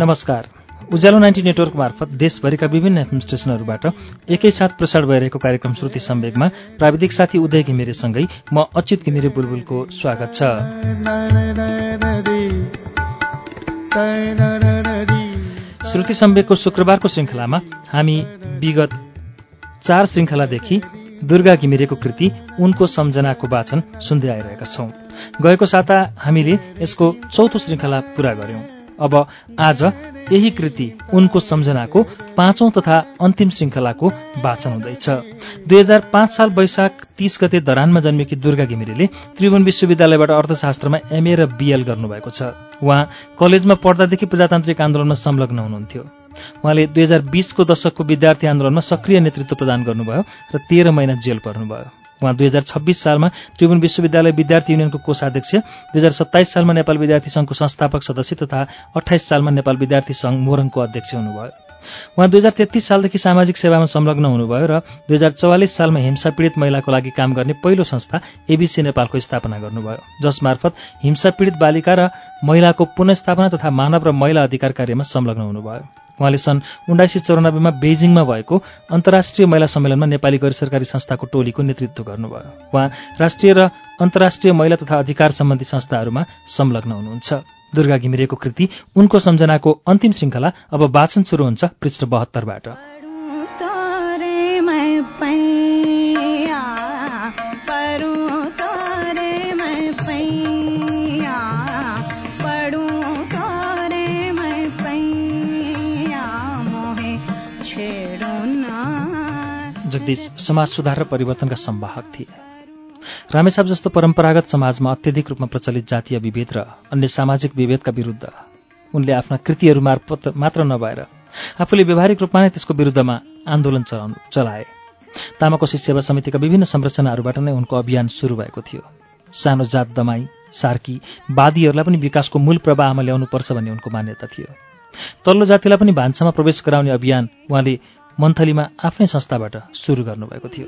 नमस्कार। उज्यालो ninety network मार्फत देशभरिका विभिन्न एफएम स्टेशनहरूबाट एकैसाथ प्रसार भइरहेको कार्यक्रम श्रुति सम्वेकमा प्राविधिक साथी उदय घिमिरेसँगै म अच्युत घिमिरे बुलबुलको स्वागत छ। श्रुति सम्वेकको शुक्रबारको श्रृङ्खलामा हामी विगत चार श्रृङ्खलादेखि दुर्गा घिमिरेको कृति उनको सम्झनाको वाचन सुन्दै आइरहेका छौं। गएको साता हामीले यसको चौथो श्रृङ्खला पूरा गर्यौं। अब आज यही कृति उनको सम्झनाको पाँचौं तथा अन्तिम श्रृङ्खलाको वाचन हुँदैछ। दुई हजार पाँच साल वैशाख तीस गते दरानमा जन्मेकी दुर्गा घिमिरेले त्रिभुवन विश्वविद्यालयबाट अर्थशास्त्रमा एमए र बिएल गर्नुभएको छ। उहाँ कलेजमा पढ्दादेखि प्रजातान्त्रिक आन्दोलनमा संलग्न हुनुहुन्थ्यो। उहाँले दुई हजार बिसको दशकको विद्यार्थी आन्दोलनमा सक्रिय नेतृत्व प्रदान गर्नुभयो र तेह्र महिना जेल पर्नुभयो। उहाँ दुई हजार छब्बिस सालमा त्रिभुवन विश्वविद्यालय विद्यार्थी युनियनको कोषाध्यक्ष दुई हजार सत्ताइस सालमा नेपाल विद्यार्थी सङ्घको संस्थापक सदस्य तथा अठाइस सालमा नेपाल विद्यार्थी सङ्घ मोरङको अध्यक्ष हुनुभयो। उहाँ दुई हजार तेत्तिस सालदेखि सामाजिक सेवामा संलग्न हुनुभयो र दुई हजार चौवालिस सालमा हिंसा पीडित महिलाको लागि काम गर्ने पहिलो संस्था एबिसी नेपालको स्थापना गर्नुभयो। जसमार्फत हिंसा पीडित बालिका र महिलाको पुनस्थापना तथा मानव र महिला अधिकार कार्यमा संलग्न हुनुभयो। उहाँले सन् उन्नाइस सय चौरानब्बेमा बेजिङमा भएको अन्तर्राष्ट्रिय महिला सम्मेलनमा नेपाली गैर सरकारी संस्थाको टोलीको नेतृत्व गर्नुभयो। उहाँ राष्ट्रिय र अन्तर्राष्ट्रिय महिला तथा अधिकार सम्बन्धी संस्थाहरूमा संलग्न हुनुहुन्छ। दुर्गा घिमिरेको कृति उनको सम्झनाको अन्तिम श्रृङ्खला अब वाचन सुरु हुन्छ पृष्ठ बहत्तरबाट। जगदीश समाज सुधार र परिवर्तनका संवाहक थिए। रामेछाप जस्तो परम्परागत समाजमा अत्यधिक रूपमा प्रचलित जातीय विभेद र अन्य सामाजिक विभेदका विरुद्ध उनले आफ्ना कृतिहरू मार्फत मात्र नभएर आफूले व्यावहारिक रूपमा नै त्यसको विरुद्धमा आन्दोलन चलाए। तामाकोशी सेवा समितिका विभिन्न संरचनाहरूबाट नै उनको अभियान सुरु भएको थियो। सानो जात दमाई सार्की वादीहरूलाई पनि विकासको मूल प्रवाहमा ल्याउनुपर्छ भन्ने उनको मान्यता थियो। तल्लो जातिलाई पनि भान्सामा प्रवेश गराउने अभियान उहाँले मन्थलीमा आफ्नै संस्थाबाट सुरु गर्नुभएको थियो।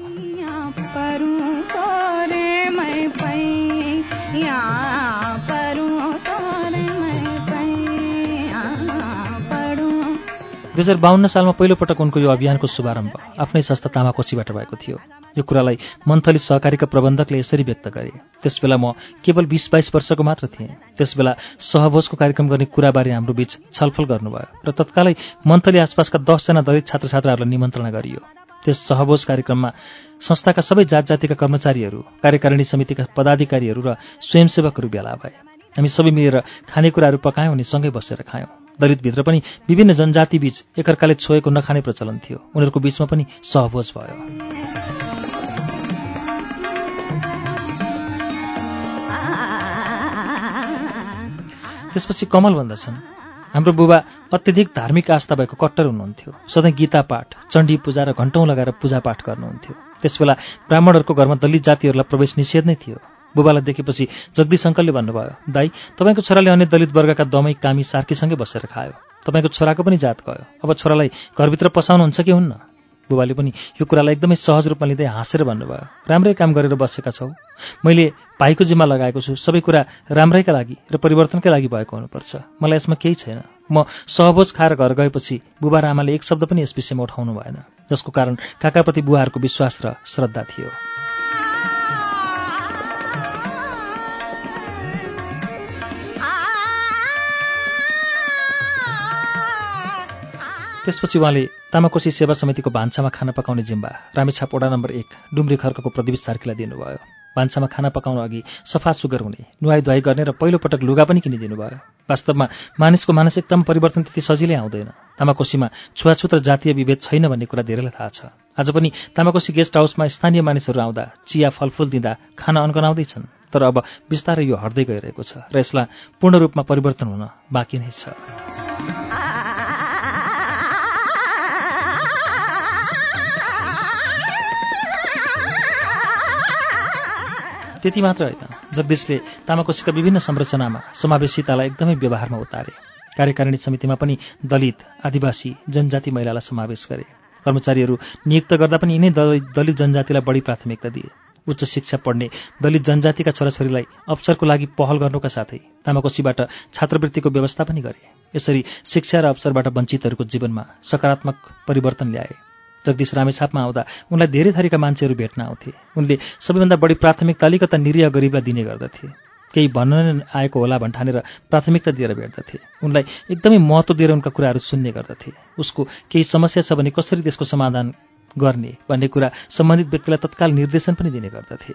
दुई हजार बाहन्न सालमा पहिलोपटक उनको यो अभियानको शुभारम्भ आफ्नै संस्था तामाकोशीबाट भएको थियो। यो कुरालाई मन्थली सहकारीका प्रबन्धकले यसरी व्यक्त गरे। त्यसबेला म केवल बिस बाइस वर्षको मात्र थिएँ। त्यसबेला सहभोजको कार्यक्रम गर्ने कुराबारे हाम्रो बीच छलफल गर्नुभयो र तत्कालै मन्थली आसपासका दसजना दलित छात्र छात्राहरूलाई निमन्त्रणा गरियो। त्यस सहभोज कार्यक्रममा संस्थाका सबै जात जातिका कर्मचारीहरू कार्यकारिणी समितिका पदाधिकारीहरू र स्वयंसेवकहरू भेला भए। हामी सबै मिलेर खानेकुराहरू पकायौँ अनि सँगै बसेर खायौँ। दलितभित्र पनि विभिन्न जनजातिबीच एकअर्काले छोएको नखाने प्रचलन थियो। उनीहरूको बीचमा पनि सहभोज भयो। त्यसपछि कमल भन्दछन् हाम्रो बुबा अत्यधिक धार्मिक आस्था भएको कट्टर हुनुहुन्थ्यो। सधैँ गीता पाठ चण्डी पूजा र घन्टौँ लगाएर पूजापाठ गर्नुहुन्थ्यो। त्यसबेला ब्राह्मणहरूको घरमा दलित जातिहरूलाई प्रवेश निषेध नै थियो। बुबालाई देखेपछि जगदीश अङ्कलले भन्नुभयो दाई तपाईँको छोराले अन्य दलित वर्गका दमै कामी सार्कीसँगै बसेर खायो। तपाईँको छोराको पनि जात गयो। अब छोरालाई घरभित्र पसाउनुहुन्छ कि हुन्न? बुबाले पनि यो कुरालाई एकदमै सहज रूपमा लिँदै हाँसेर भन्नुभयो राम्रै काम गरेर बसेका छौ। मैले भाइको जिम्मा लगाएको छु। सबै कुरा राम्रैका लागि र परिवर्तनकै लागि भएको हुनुपर्छ। मलाई यसमा केही छैन। म सहभोज खाएर घर गएपछि बुबा र आमाले एक शब्द पनि यस विषयमा उठाउनु भएन जसको कारण काकाप्रति बुवाहरूको विश्वास र श्रद्धा थियो। त्यसपछि उहाँले तामाकोशी सेवा समितिको भान्सामा खाना पकाउने जिम्बा रामेछाप वडा नम्बर एक डुम्री खर्कको प्रदीप सार्कीलाई दिनुभयो। भान्सामा खाना पकाउन अघि सफा सुगर हुने नुहाई धुवाई गर्ने र पहिलोपटक लुगा पनि किनिदिनु भयो वास्तवमा मानिसको मानसिकतामा परिवर्तन त्यति सजिलै आउँदैन। तामाकोशीमा छुवाछुत र जातीय विभेद छैन भन्ने कुरा धेरैलाई थाहा छ। आज पनि तामाकोशी गेस्ट हाउसमा स्थानीय मानिसहरू आउँदा चिया फलफुल दिँदा खाना अन्कनाउँदैछन् तर अब बिस्तारै यो हट्दै गइरहेको छ र यसलाई पूर्ण रूपमा परिवर्तन हुन बाँकी नै छ। त्यति मात्र होइन जगदीशले तामाकोशीका विभिन्न संरचनामा समावेशितालाई एकदमै व्यवहारमा उतारे। कार्यकारिणी समितिमा पनि दलित आदिवासी जनजाति महिलालाई समावेश गरे। कर्मचारीहरू नियुक्त गर्दा पनि यिनै दलित जनजातिलाई बढी प्राथमिकता दिए। उच्च शिक्षा पढ्ने दलित जनजातिका छोराछोरीलाई अवसरको लागि पहल गर्नुका साथै तामाकोसीबाट छात्रवृत्तिको व्यवस्था पनि गरे। यसरी शिक्षा र अवसरबाट वञ्चितहरूको जीवनमा सकारात्मक परिवर्तन ल्याए। जगदीश रामेछापमा आउँदा उनलाई धेरै थरीका मान्छेहरू भेट्न आउँथे। उनले सबैभन्दा बढी प्राथमिकता अलिकता निरीह गरिबलाई दिने गर्दथे। केही भन्न नै आएको होला भन्ठानेर प्राथमिकता दिएर भेट्दथे। उनलाई एकदमै महत्त्व दिएर उनका कुराहरू सुन्ने गर्दथे। उसको केही समस्या छ भने कसरी त्यसको समाधान गर्ने भन्ने कुरा सम्बन्धित व्यक्तिलाई तत्काल निर्देशन पनि दिने गर्दथे।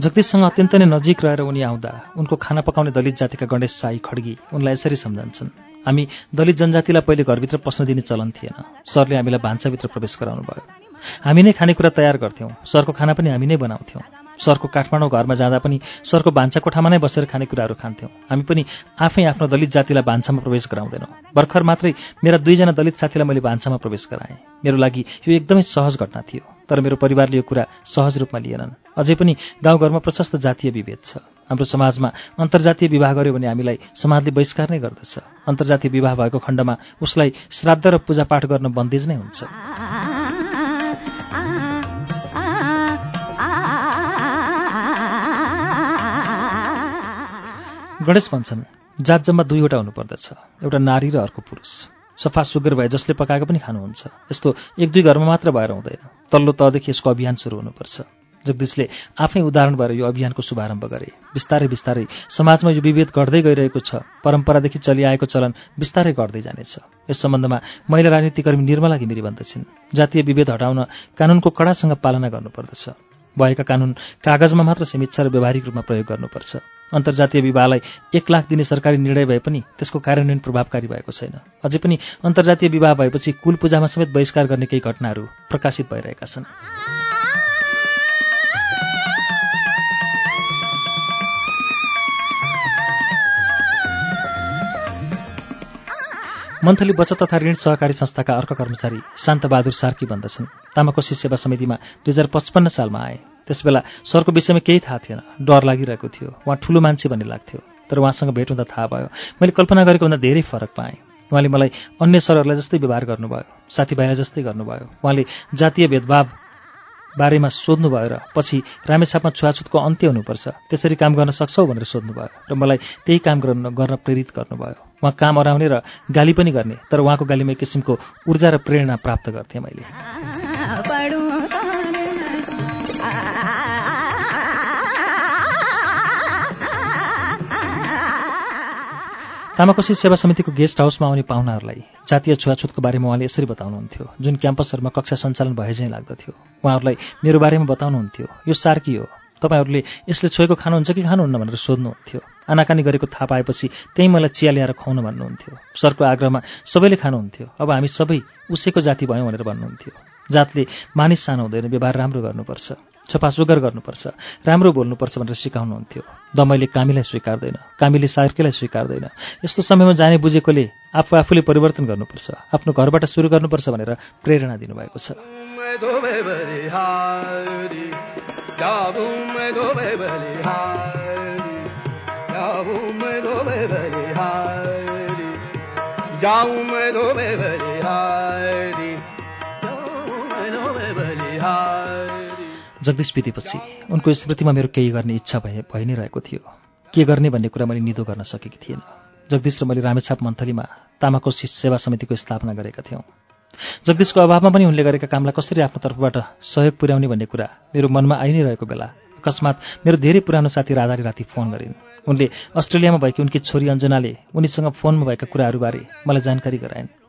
जगदीशसँग अत्यन्त नै नजिक रहेर उनी आउँदा उनको खाना पकाउने दलित जातिका गणेश साई खड्गी उनलाई यसरी सम्झन्छन् हामी दलित जनजातिलाई पहिले घरभित्र पस्न दिने चलन थिएन। सरले हामीलाई भान्साभित्र प्रवेश गराउनु भयो हामी नै खानेकुरा तयार गर्थ्यौँ। सरको खाना पनि हामी नै बनाउँथ्यौँ। सरको काठमाडौँ घरमा जाँदा पनि सरको भान्सा कोठामा नै बसेर खानेकुराहरू खान्थ्यौँ। हामी पनि आफै आफ्नो दलित जातिलाई भान्सामा प्रवेश गराउँदैनौँ। भर्खर मात्रै मेरा दुईजना दलित साथीलाई मैले भान्सामा प्रवेश गराएँ। मेरो लागि यो एकदमै सहज घटना थियो। तर मेरो परिवारले यो कुरा सहज रूपमा लिएनन्। अझै पनि गाउँघरमा प्रशस्त जातीय विभेद छ। हाम्रो समाजमा अन्तर्जातीय विवाह गर्यो भने हामीलाई समाजले बहिष्कार नै गर्दछ। अन्तर्जातीय विवाह भएको खण्डमा उसलाई श्राद्ध र पूजापाठ गर्न बन्देज नै हुन्छ। गणेश भन्छन् जात जम्मा दुईवटा हुनुपर्दछ। एउटा नारी र अर्को पुरुष। सफा सुगर भए जसले पकाएको पनि खानुहुन्छ। यस्तो एक दुई घरमा मात्र भएर हुँदैन। तल्लो तहदेखि यसको अभियान सुरु हुनुपर्छ। जगदीशले आफै उदाहरण भएर यो अभियानको शुभारम्भ गरे। बिस्तारै बिस्तारै समाजमा यो विभेद घट्दै गइरहेको छ। परम्परादेखि चलिआएको चलन बिस्तारै घट्दै जानेछ। यस सम्बन्धमा महिला राजनीतिकर्मी निर्मला घिमिरी भन्दछन्। जातीय विभेद हटाउन कानुनको कडासँग पालना गर्नुपर्दछ। भएका कानुन कागजमा मात्र सीमित छ र व्यावहारिक रूपमा प्रयोग गर्नुपर्छ। अन्तर्जातीय विवाहलाई एक लाख दिने सरकारी निर्णय भए पनि त्यसको कार्यान्वयन प्रभावकारी भएको छैन। अझै पनि अन्तर्जातीय विवाह भएपछि कुल पूजामा समेत बहिष्कार गर्ने केही घटनाहरू प्रकाशित भइरहेका छन्। मन्थली बचत तथा ऋण सहकारी संस्थाका अर्का कर्मचारी शान्तबहादुर सार्की भन्दछन्। तामाकोशी सेवा समितिमा दुई हजार पचपन्न सालमा आए। त्यसबेला सरको विषयमा केही थाहा थिएन। डर लागिरहेको थियो। उहाँ ठुलो मान्छे भन्ने लाग्थ्यो। तर उहाँसँग भेट हुँदा थाहा भयो मैले कल्पना गरेको भन्दा धेरै फरक पाएँ। उहाँले मलाई अन्य सरहरूलाई जस्तै व्यवहार गर्नुभयो साथीभाइलाई जस्तै गर्नुभयो। उहाँले जातीय भेदभाव बारेमा सोध्नुभयो र पछि रामेछापमा छुवाछुतको अन्त्य हुनुपर्छ। त्यसरी काम गर्न सक्छौ भनेर सोध्नुभयो र मलाई त्यही काम गर्न गर्न प्रेरित गर्नुभयो। उहाँ काम अराउने र गाली पनि गर्ने तर उहाँको गालीमा एक किसिमको ऊर्जा र प्रेरणा प्राप्त गर्थेँ मैले। तामाकोशी सेवा समितिको गेस्ट हाउसमा आउने पाहुनाहरूलाई जातीय छुवाछुतको बारेमा उहाँले यसरी बताउनुहुन्थ्यो। जुन क्याम्पसहरूमा कक्षा सञ्चालन भए चाहिँ लाग्दथ्यो। उहाँहरूलाई मेरो बारेमा बताउनुहुन्थ्यो। यो सार्की हो? तपाईँहरूले यसले छोएको खानुहुन्छ कि खानुहुन्न भनेर सोध्नुहुन्थ्यो। आनाकानी गरेको थाहा पाएपछि त्यहीँ मलाई चिया ल्याएर खुवाउनु भन्नुहुन्थ्यो। सरको आग्रहमा सबैले खानुहुन्थ्यो। अब हामी सबै उसैको जाति भयौँ भनेर भन्नुहुन्थ्यो। जातले मानिस सानो हुँदैन व्यवहार राम्रो गर्नुपर्छ। सुगर गर्नुपर्छ राम्रो बोल्नुपर्छ भनेर सिकाउनुहुन्थ्यो। दमैले कामीलाई स्वीकार्दैन कामीले सार्केलाई स्वीकार्दैन। यस्तो समयमा जाने बुझेकोले आफू आफूले परिवर्तन गर्नुपर्छ आफ्नो घरबाट सुरु गर्नुपर्छ भनेर प्रेरणा दिनुभएको छ। जगदीश बितेपछि उनको स्मृतिमा मेरो केही गर्ने इच्छा भए भइ नै रहेको थियो। के गर्ने भन्ने कुरा मैले निदो गर्न सकेकी थिएन। जगदीश र मैले रामेछाप मन्थलीमा तामाको सेवा समितिको स्थापना गरेका थियौँ। जगदीशको अभावमा पनि उनले गरेका कामलाई कसरी आफ्नो तर्फबाट सहयोग पुर्याउने भन्ने कुरा मेरो मनमा आइ नै रहेको बेला अकस्मात मेरो धेरै पुरानो साथी राधाले राति फोन गरिन्। उनले अस्ट्रेलियामा भएकी उनकी छोरी अञ्जनाले उनीसँग फोनमा भएका कुराहरूबारे मलाई जानकारी गराइन्।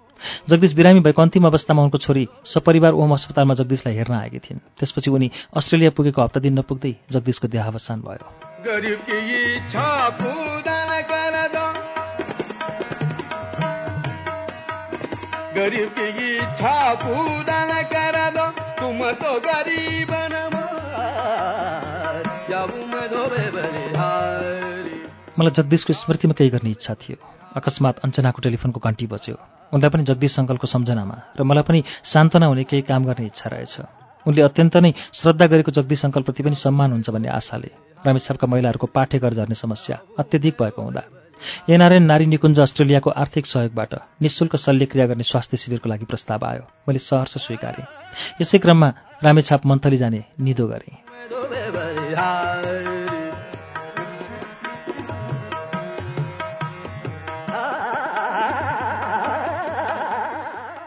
जगदीश बिरामी भएको अन्तिम अवस्थामा उनको छोरी सपरिवार ओम अस्पतालमा जगदीशलाई हेर्न आएकी थिइन्। त्यसपछि उनी अस्ट्रेलिया पुगेको हप्ता दिन नपुग्दै जगदीशको देहावसान भयो। मलाई जगदीशको स्मृतिमा केही गर्ने इच्छा थियो। अकस्मात अञ्चनाको टेलिफोनको घन्टी बज्यो। उनलाई पनि जगदीश अङ्कलको सम्झनामा र मलाई पनि सान्त्वना हुने केही काम गर्ने इच्छा रहेछ। उनले अत्यन्त नै श्रद्धा गरेको जगदीश अङ्कलप्रति पनि सम्मान हुन्छ भन्ने आशाले रामेछापका महिलाहरूको पाठ्यघर झर्ने समस्या अत्यधिक भएको हुँदा। एनआरएन नारी निकुञ्ज अस्ट्रेलियाको आर्थिक सहयोगबाट निशुल्क शल्यक्रिया गर्ने स्वास्थ्य शिविरको लागि प्रस्ताव आयो। मैले सहर्ष स्वीकारेँ। यसै क्रममा रामेछाप मन्थली जाने निदो गरेँ।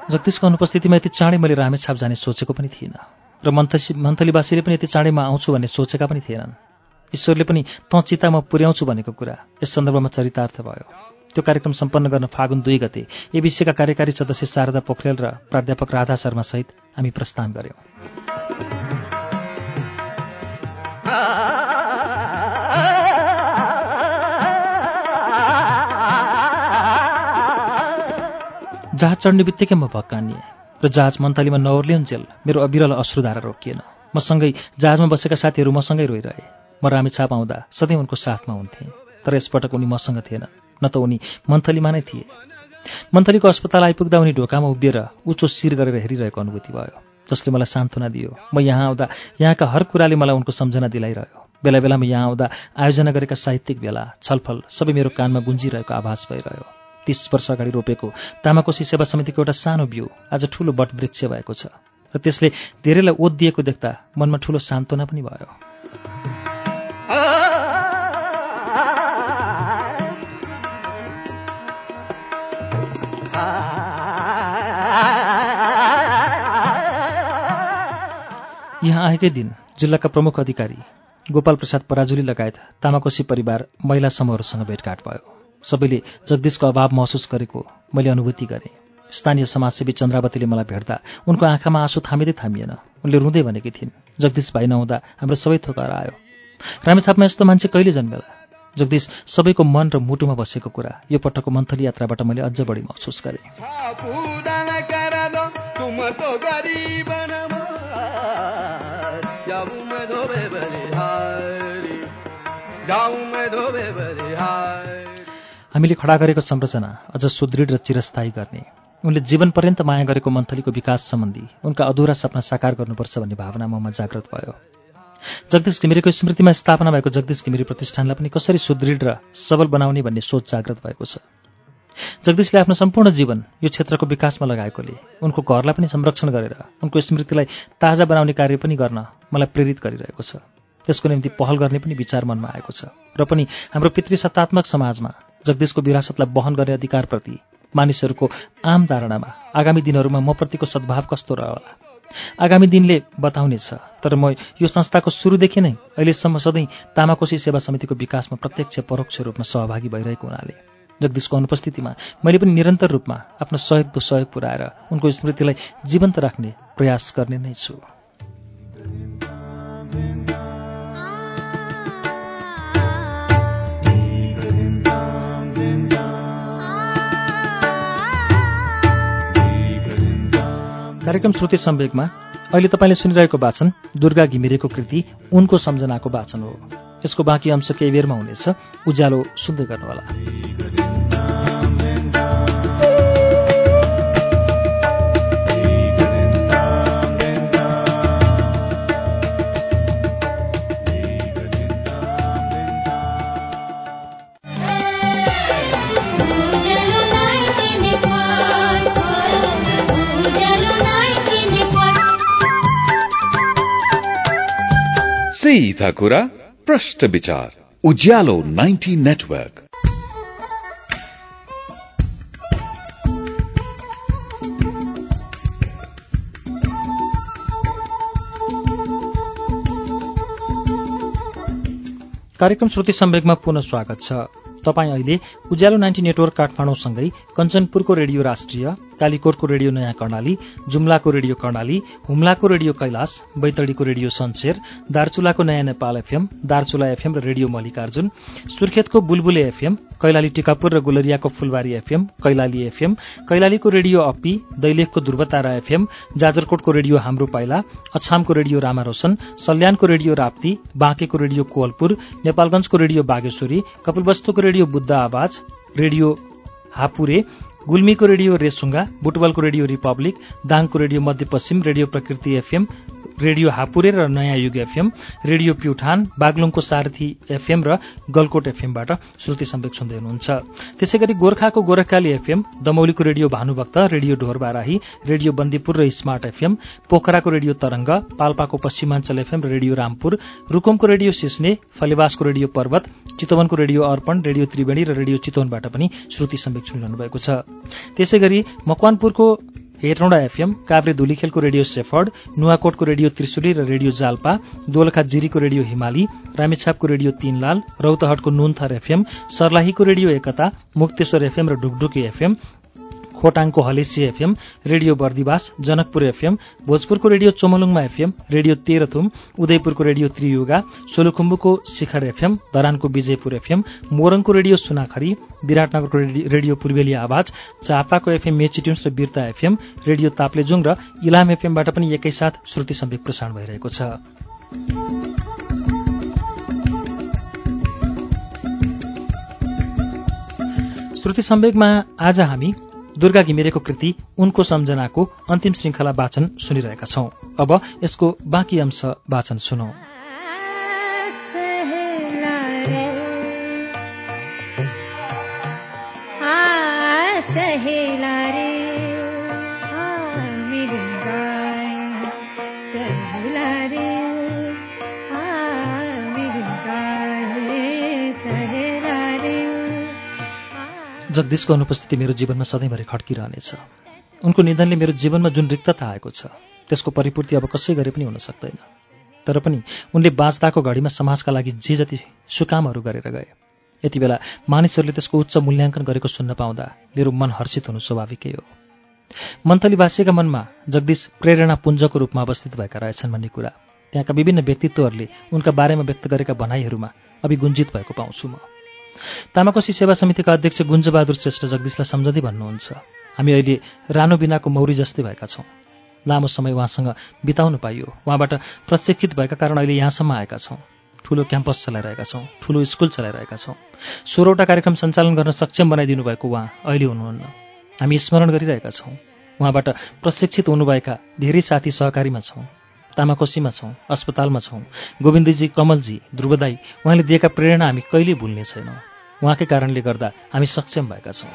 जगदीशको अनुपस्थितिमा यति चाँडै मैले रामेछाप जाने सोचेको पनि थिइनँ। र मन्थली मन्थलीवासीले पनि यति चाँडै आउँछु भन्ने सोचेका पनि थिएनन्। ईश्वरले पनि तँ चिता म पुर्याउँछु भनेको कुरा यस सन्दर्भमा चरितार्थ भयो। त्यो कार्यक्रम सम्पन्न गर्न फागुन दुई गते एबिसीका कार्यकारी सदस्य शारदा पोखरेल र प्राध्यापक राधा शर्मासहित हामी प्रस्थान गऱ्यौँ। जहाज चढ्ने बित्तिकै म भक्कानिएँ र जहाज मन्थलीमा नओर्लियन जेल मेरो अविरल अश्रुधारा रोकिएन। मसँगै जहाजमा बसेका साथीहरू मसँगै रोइरहे। म रामेछाप आउँदा सधैँ उनको साथमा हुन्थेँ तर यसपटक उनी मसँग थिएनन् न त उनी मन्थलीमा नै थिए। मन्थलीको अस्पताल आइपुग्दा उनी ढोकामा उभिएर उचो शिर गरेर हेरिरहेको अनुभूति भयो जसले मलाई सान्त्वना दियो। म यहाँ आउँदा यहाँका हर कुराले मलाई उनको सम्झना दिलाइरह्यो। बेला बेलामा यहाँ आउँदा आयोजना गरेका साहित्यिक भेला छलफल सबै मेरो कानमा गुन्जिरहेको आभास भइरह्यो। तीस वर्ष अगाडि रोपेको तामाकोशी सेवा समितिको एउटा सानो बिउ आज ठूलो वटवृक्ष भएको छ र त्यसले धेरैलाई ओत दिएको देख्दा मनमा ठूलो सान्त्वना पनि भयो। यहाँ आएकै दिन जिल्लाका प्रमुख अधिकारी गोपाल प्रसाद पराजुली लगायत तामाकोशी परिवार महिला समूहहरूसँग भेटघाट भयो। सबैले जगदीशको अभाव महसुस गरेको मैले अनुभूति गरेँ। स्थानीय समाजसेवी चन्द्रावतीले मलाई भेट्दा उनको आँखामा आँसु थामिँदै थामिएन। उनले रुँदै भनेकी थिइन् जगदीश भाइ नहुँदा हाम्रो सबै थोकार आयो। रामेछापमा यस्तो मान्छे कहिले जन्मेला? जगदीश सबैको मन र मुटुमा बसेको कुरा यो पटकको मन्थली यात्राबाट मैले अझ बढी महसुस गरेँ। हामीले खडा गरेको संरचना अझ सुदृढ र चिरस्थायी गर्ने। उनले जीवन पर्यन्त माया गरेको मन्थलीको विकास सम्बन्धी उनका अधुरा सपना साकार गर्नुपर्छ भन्ने भावना ममा जागृत भयो। जगदीश घिमिरेको स्मृतिमा स्थापना भएको जगदीश घिमिरे प्रतिष्ठानलाई पनि कसरी सुदृढ र सबल बनाउने भन्ने सोच जागृत भएको छ। जगदीशले आफ्नो सम्पूर्ण जीवन यो क्षेत्रको विकासमा लगाएकोले उनको घरलाई पनि संरक्षण गरेर उनको स्मृतिलाई ताजा बनाउने कार्य पनि गर्न मलाई प्रेरित गरिरहेको छ। त्यसको निम्ति पहल गर्ने पनि विचार मनमा आएको छ। र पनि हाम्रो पितृसत्तात्मक समाजमा जगदीशको विरासतलाई वहन गर्ने अधिकारप्रति मानिसहरूको आम धारणामा आगामी दिनहरूमा म प्रतिको सद्भाव कस्तो रहला आगामी दिनले बताउनेछ तर म यो संस्थाको सुरुदेखि नै अहिलेसम्म सधैँ तामाकोशी सेवा समितिको विकासमा प्रत्यक्ष परोक्ष रूपमा सहभागी भइरहेको हुनाले जगदीशको अनुपस्थितिमा मैले पनि निरन्तर रूपमा आफ्नो सहयोग सहयोग पुऱ्याएर उनको स्मृतिलाई जीवन्त राख्ने प्रयास गर्ने नै छु। कार्यक्रम श्रुति सम्वेकमा अहिले तपाईँले सुनिरहेको वाचन दुर्गा घिमिरेको कृति उनको सम्झनाको वाचन हो। यसको बाँकी अंश केही बेरमा हुनेछ। उज्यालो सुन्दै गर्नुहोला। सीधा कुरा प्रश्न विचार उज्यालो 90 नेटवर्क कार्यक्रम श्रुति सम्वेकमा पुनः स्वागत छ। तपाईँ अहिले उज्यालो नाइन्टी नेटवर्क काठमाडौँसँगै कञ्चनपुरको रेडियो राष्ट्रिय कालीकोटको रेडियो नयाँ कर्णाली जुम्लाको रेडियो कर्णाली हुम्लाको रेडियो कैलाश बैतडीको रेडियो सन्सेर दार्चुलाको नयाँ नेपाल एफएम दार्चुला एफएम र रेडियो मल्लिकार्जुन सुर्खेतको बुलबुले एफएम कैलाली टिकापुर र गुलरियाको फुलबारी एफएम कैलाली एफएम कैलालीको रेडियो अप्पी दैलेखको ध्रुवतारा एफएम जाजरकोटको रेडियो हाम्रो पाइला अछामको रेडियो रामारोशन सल्यानको रेडियो राप्ती बाँकेको रेडियो कोवलपुर नेपालगंजको रेडियो बागेश्वरी कपिलवस्तुको रेडियो बुद्ध आवाज रेडियो हापुरे गुल्मीको रेडियो रेसुङ्गा बुटवलको रेडियो रिपब्लिक दाङको radio Madhyapaschim radio Prakriti FM radio Hapure र नयाँ युग एफएम रेडियो प्युठान बागलुङको सारथी एफएम र गलकोट एफएमबाट श्रुति सम्वेक सुन्दै हुनुहुन्छ। त्यसै गरी गोर्खाको Gorakhkali FM दमौलीको radio Bhanubhakta radio Dhorbarahi radio Bandipur र स्मार्ट एफएम पोखराको रेडियो तरंग पाल्पाको पश्चिमाञ्चल एफएम र रेडियो रामपुर रुकुमको रेडियो सिस्ने फलेवासको रेडियो पर्वत चितवनको रेडियो अर्पण रेडियो त्रिवेणी र रेडियो चितवनबाट पनि श्रुति सम्वेक सुनिरहनु भएको छ। त्यसै गरी मकवानपुरको हेटौँडा एफएम काभ्रे धुलीखेलको रेडियो सेफर्ड नुवाकोटको रेडियो त्रिशुली र रेडियो जाल्पा दोलखा जिरीको रेडियो हिमाली रामेछापको रेडियो तीनलाल रौतहटको नुनथर एफएम सर्लाहीको रेडियो एकता मुक्तेश्वर एफएम र Dhukdhuki FM खोटाङको Halesi FM radio Bardibas Janakpur FM भोजपुरको radio चोमलुङमा एफएम रेडियो तेह्रथुम उदयपुरको रेडियो त्रियुगा सोलुखुम्बुको शिखर एफएम धरानको विजयपुर एफएम मोरङको रेडियो सुनाखरी विराटनगरको रेडियो पूर्वेली आवाज चापाको एफएम मेचिट्युन्स र बिर्ता एफएम रेडियो ताप्लेजुङ र इलाम एफएमबाट पनि एकैसाथ श्रुति सम्वेक प्रसारण भइरहेको छ। श्रुति सम्वेकमा आज हामी दुर्गा घिमिरेको कृति उनको सम्झनाको अन्तिम श्रृङ्खला वाचन सुनिरहेका छौं। अब यसको बाँकी अंश वाचन सुनौ। जगदीशको अनुपस्थिति मेरो जीवनमा सधैँभरि खड्किरहनेछ। उनको निधनले मेरो जीवनमा जुन रिक्तता आएको छ त्यसको परिपूर्ति अब कसै गरे पनि हुन सक्दैन। तर पनि उनले बाँच्दाको घडीमा समाजका लागि जे जति सुकामहरू गरेर गए। यति बेला मानिसहरूले त्यसको उच्च मूल्याङ्कन गरेको सुन्न पाउँदा मेरो मन हर्षित हुनु स्वाभाविकै हो। मन्थलीवासीका मनमा जगदीश प्रेरणा पुञ्जको रूपमा अवस्थित भएका रहेछन् भन्ने कुरा। त्यहाँका विभिन्न व्यक्तित्वहरूले उनका बारेमा व्यक्त गरेका भनाइहरूमा अभिगुञ्जित भएको पाउँछु म। तामाकोशी सेवा समितिका अध्यक्ष गुन्जबहादुर श्रेष्ठ जगदीशलाई सम्झँदै भन्नुहुन्छ हामी अहिले रानो बिनाको मौरी जस्तै भएका छौँ। लामो समय उहाँसँग बिताउनु पाइयो। उहाँबाट प्रशिक्षित भएका कारण अहिले यहाँसम्म आएका छौँ। ठुलो क्याम्पस चलाइरहेका छौँ। ठुलो स्कुल चलाइरहेका छौँ। सोह्रवटा कार्यक्रम सञ्चालन गर्न सक्षम बनाइदिनु भएको उहाँ अहिले हुनुहुन्न। हामी स्मरण गरिरहेका छौँ। उहाँबाट प्रशिक्षित हुनुभएका धेरै साथी सहकारीमा छौँ। तामाकोसीमा छौँ अस्पतालमा छौँ। गोविन्दजी कमलजी ध्रुवदाई उहाँले दिएका प्रेरणा हामी कहिल्यै भुल्ने छैनौँ। उहाँकै कारणले गर्दा हामी सक्षम भएका छौँ।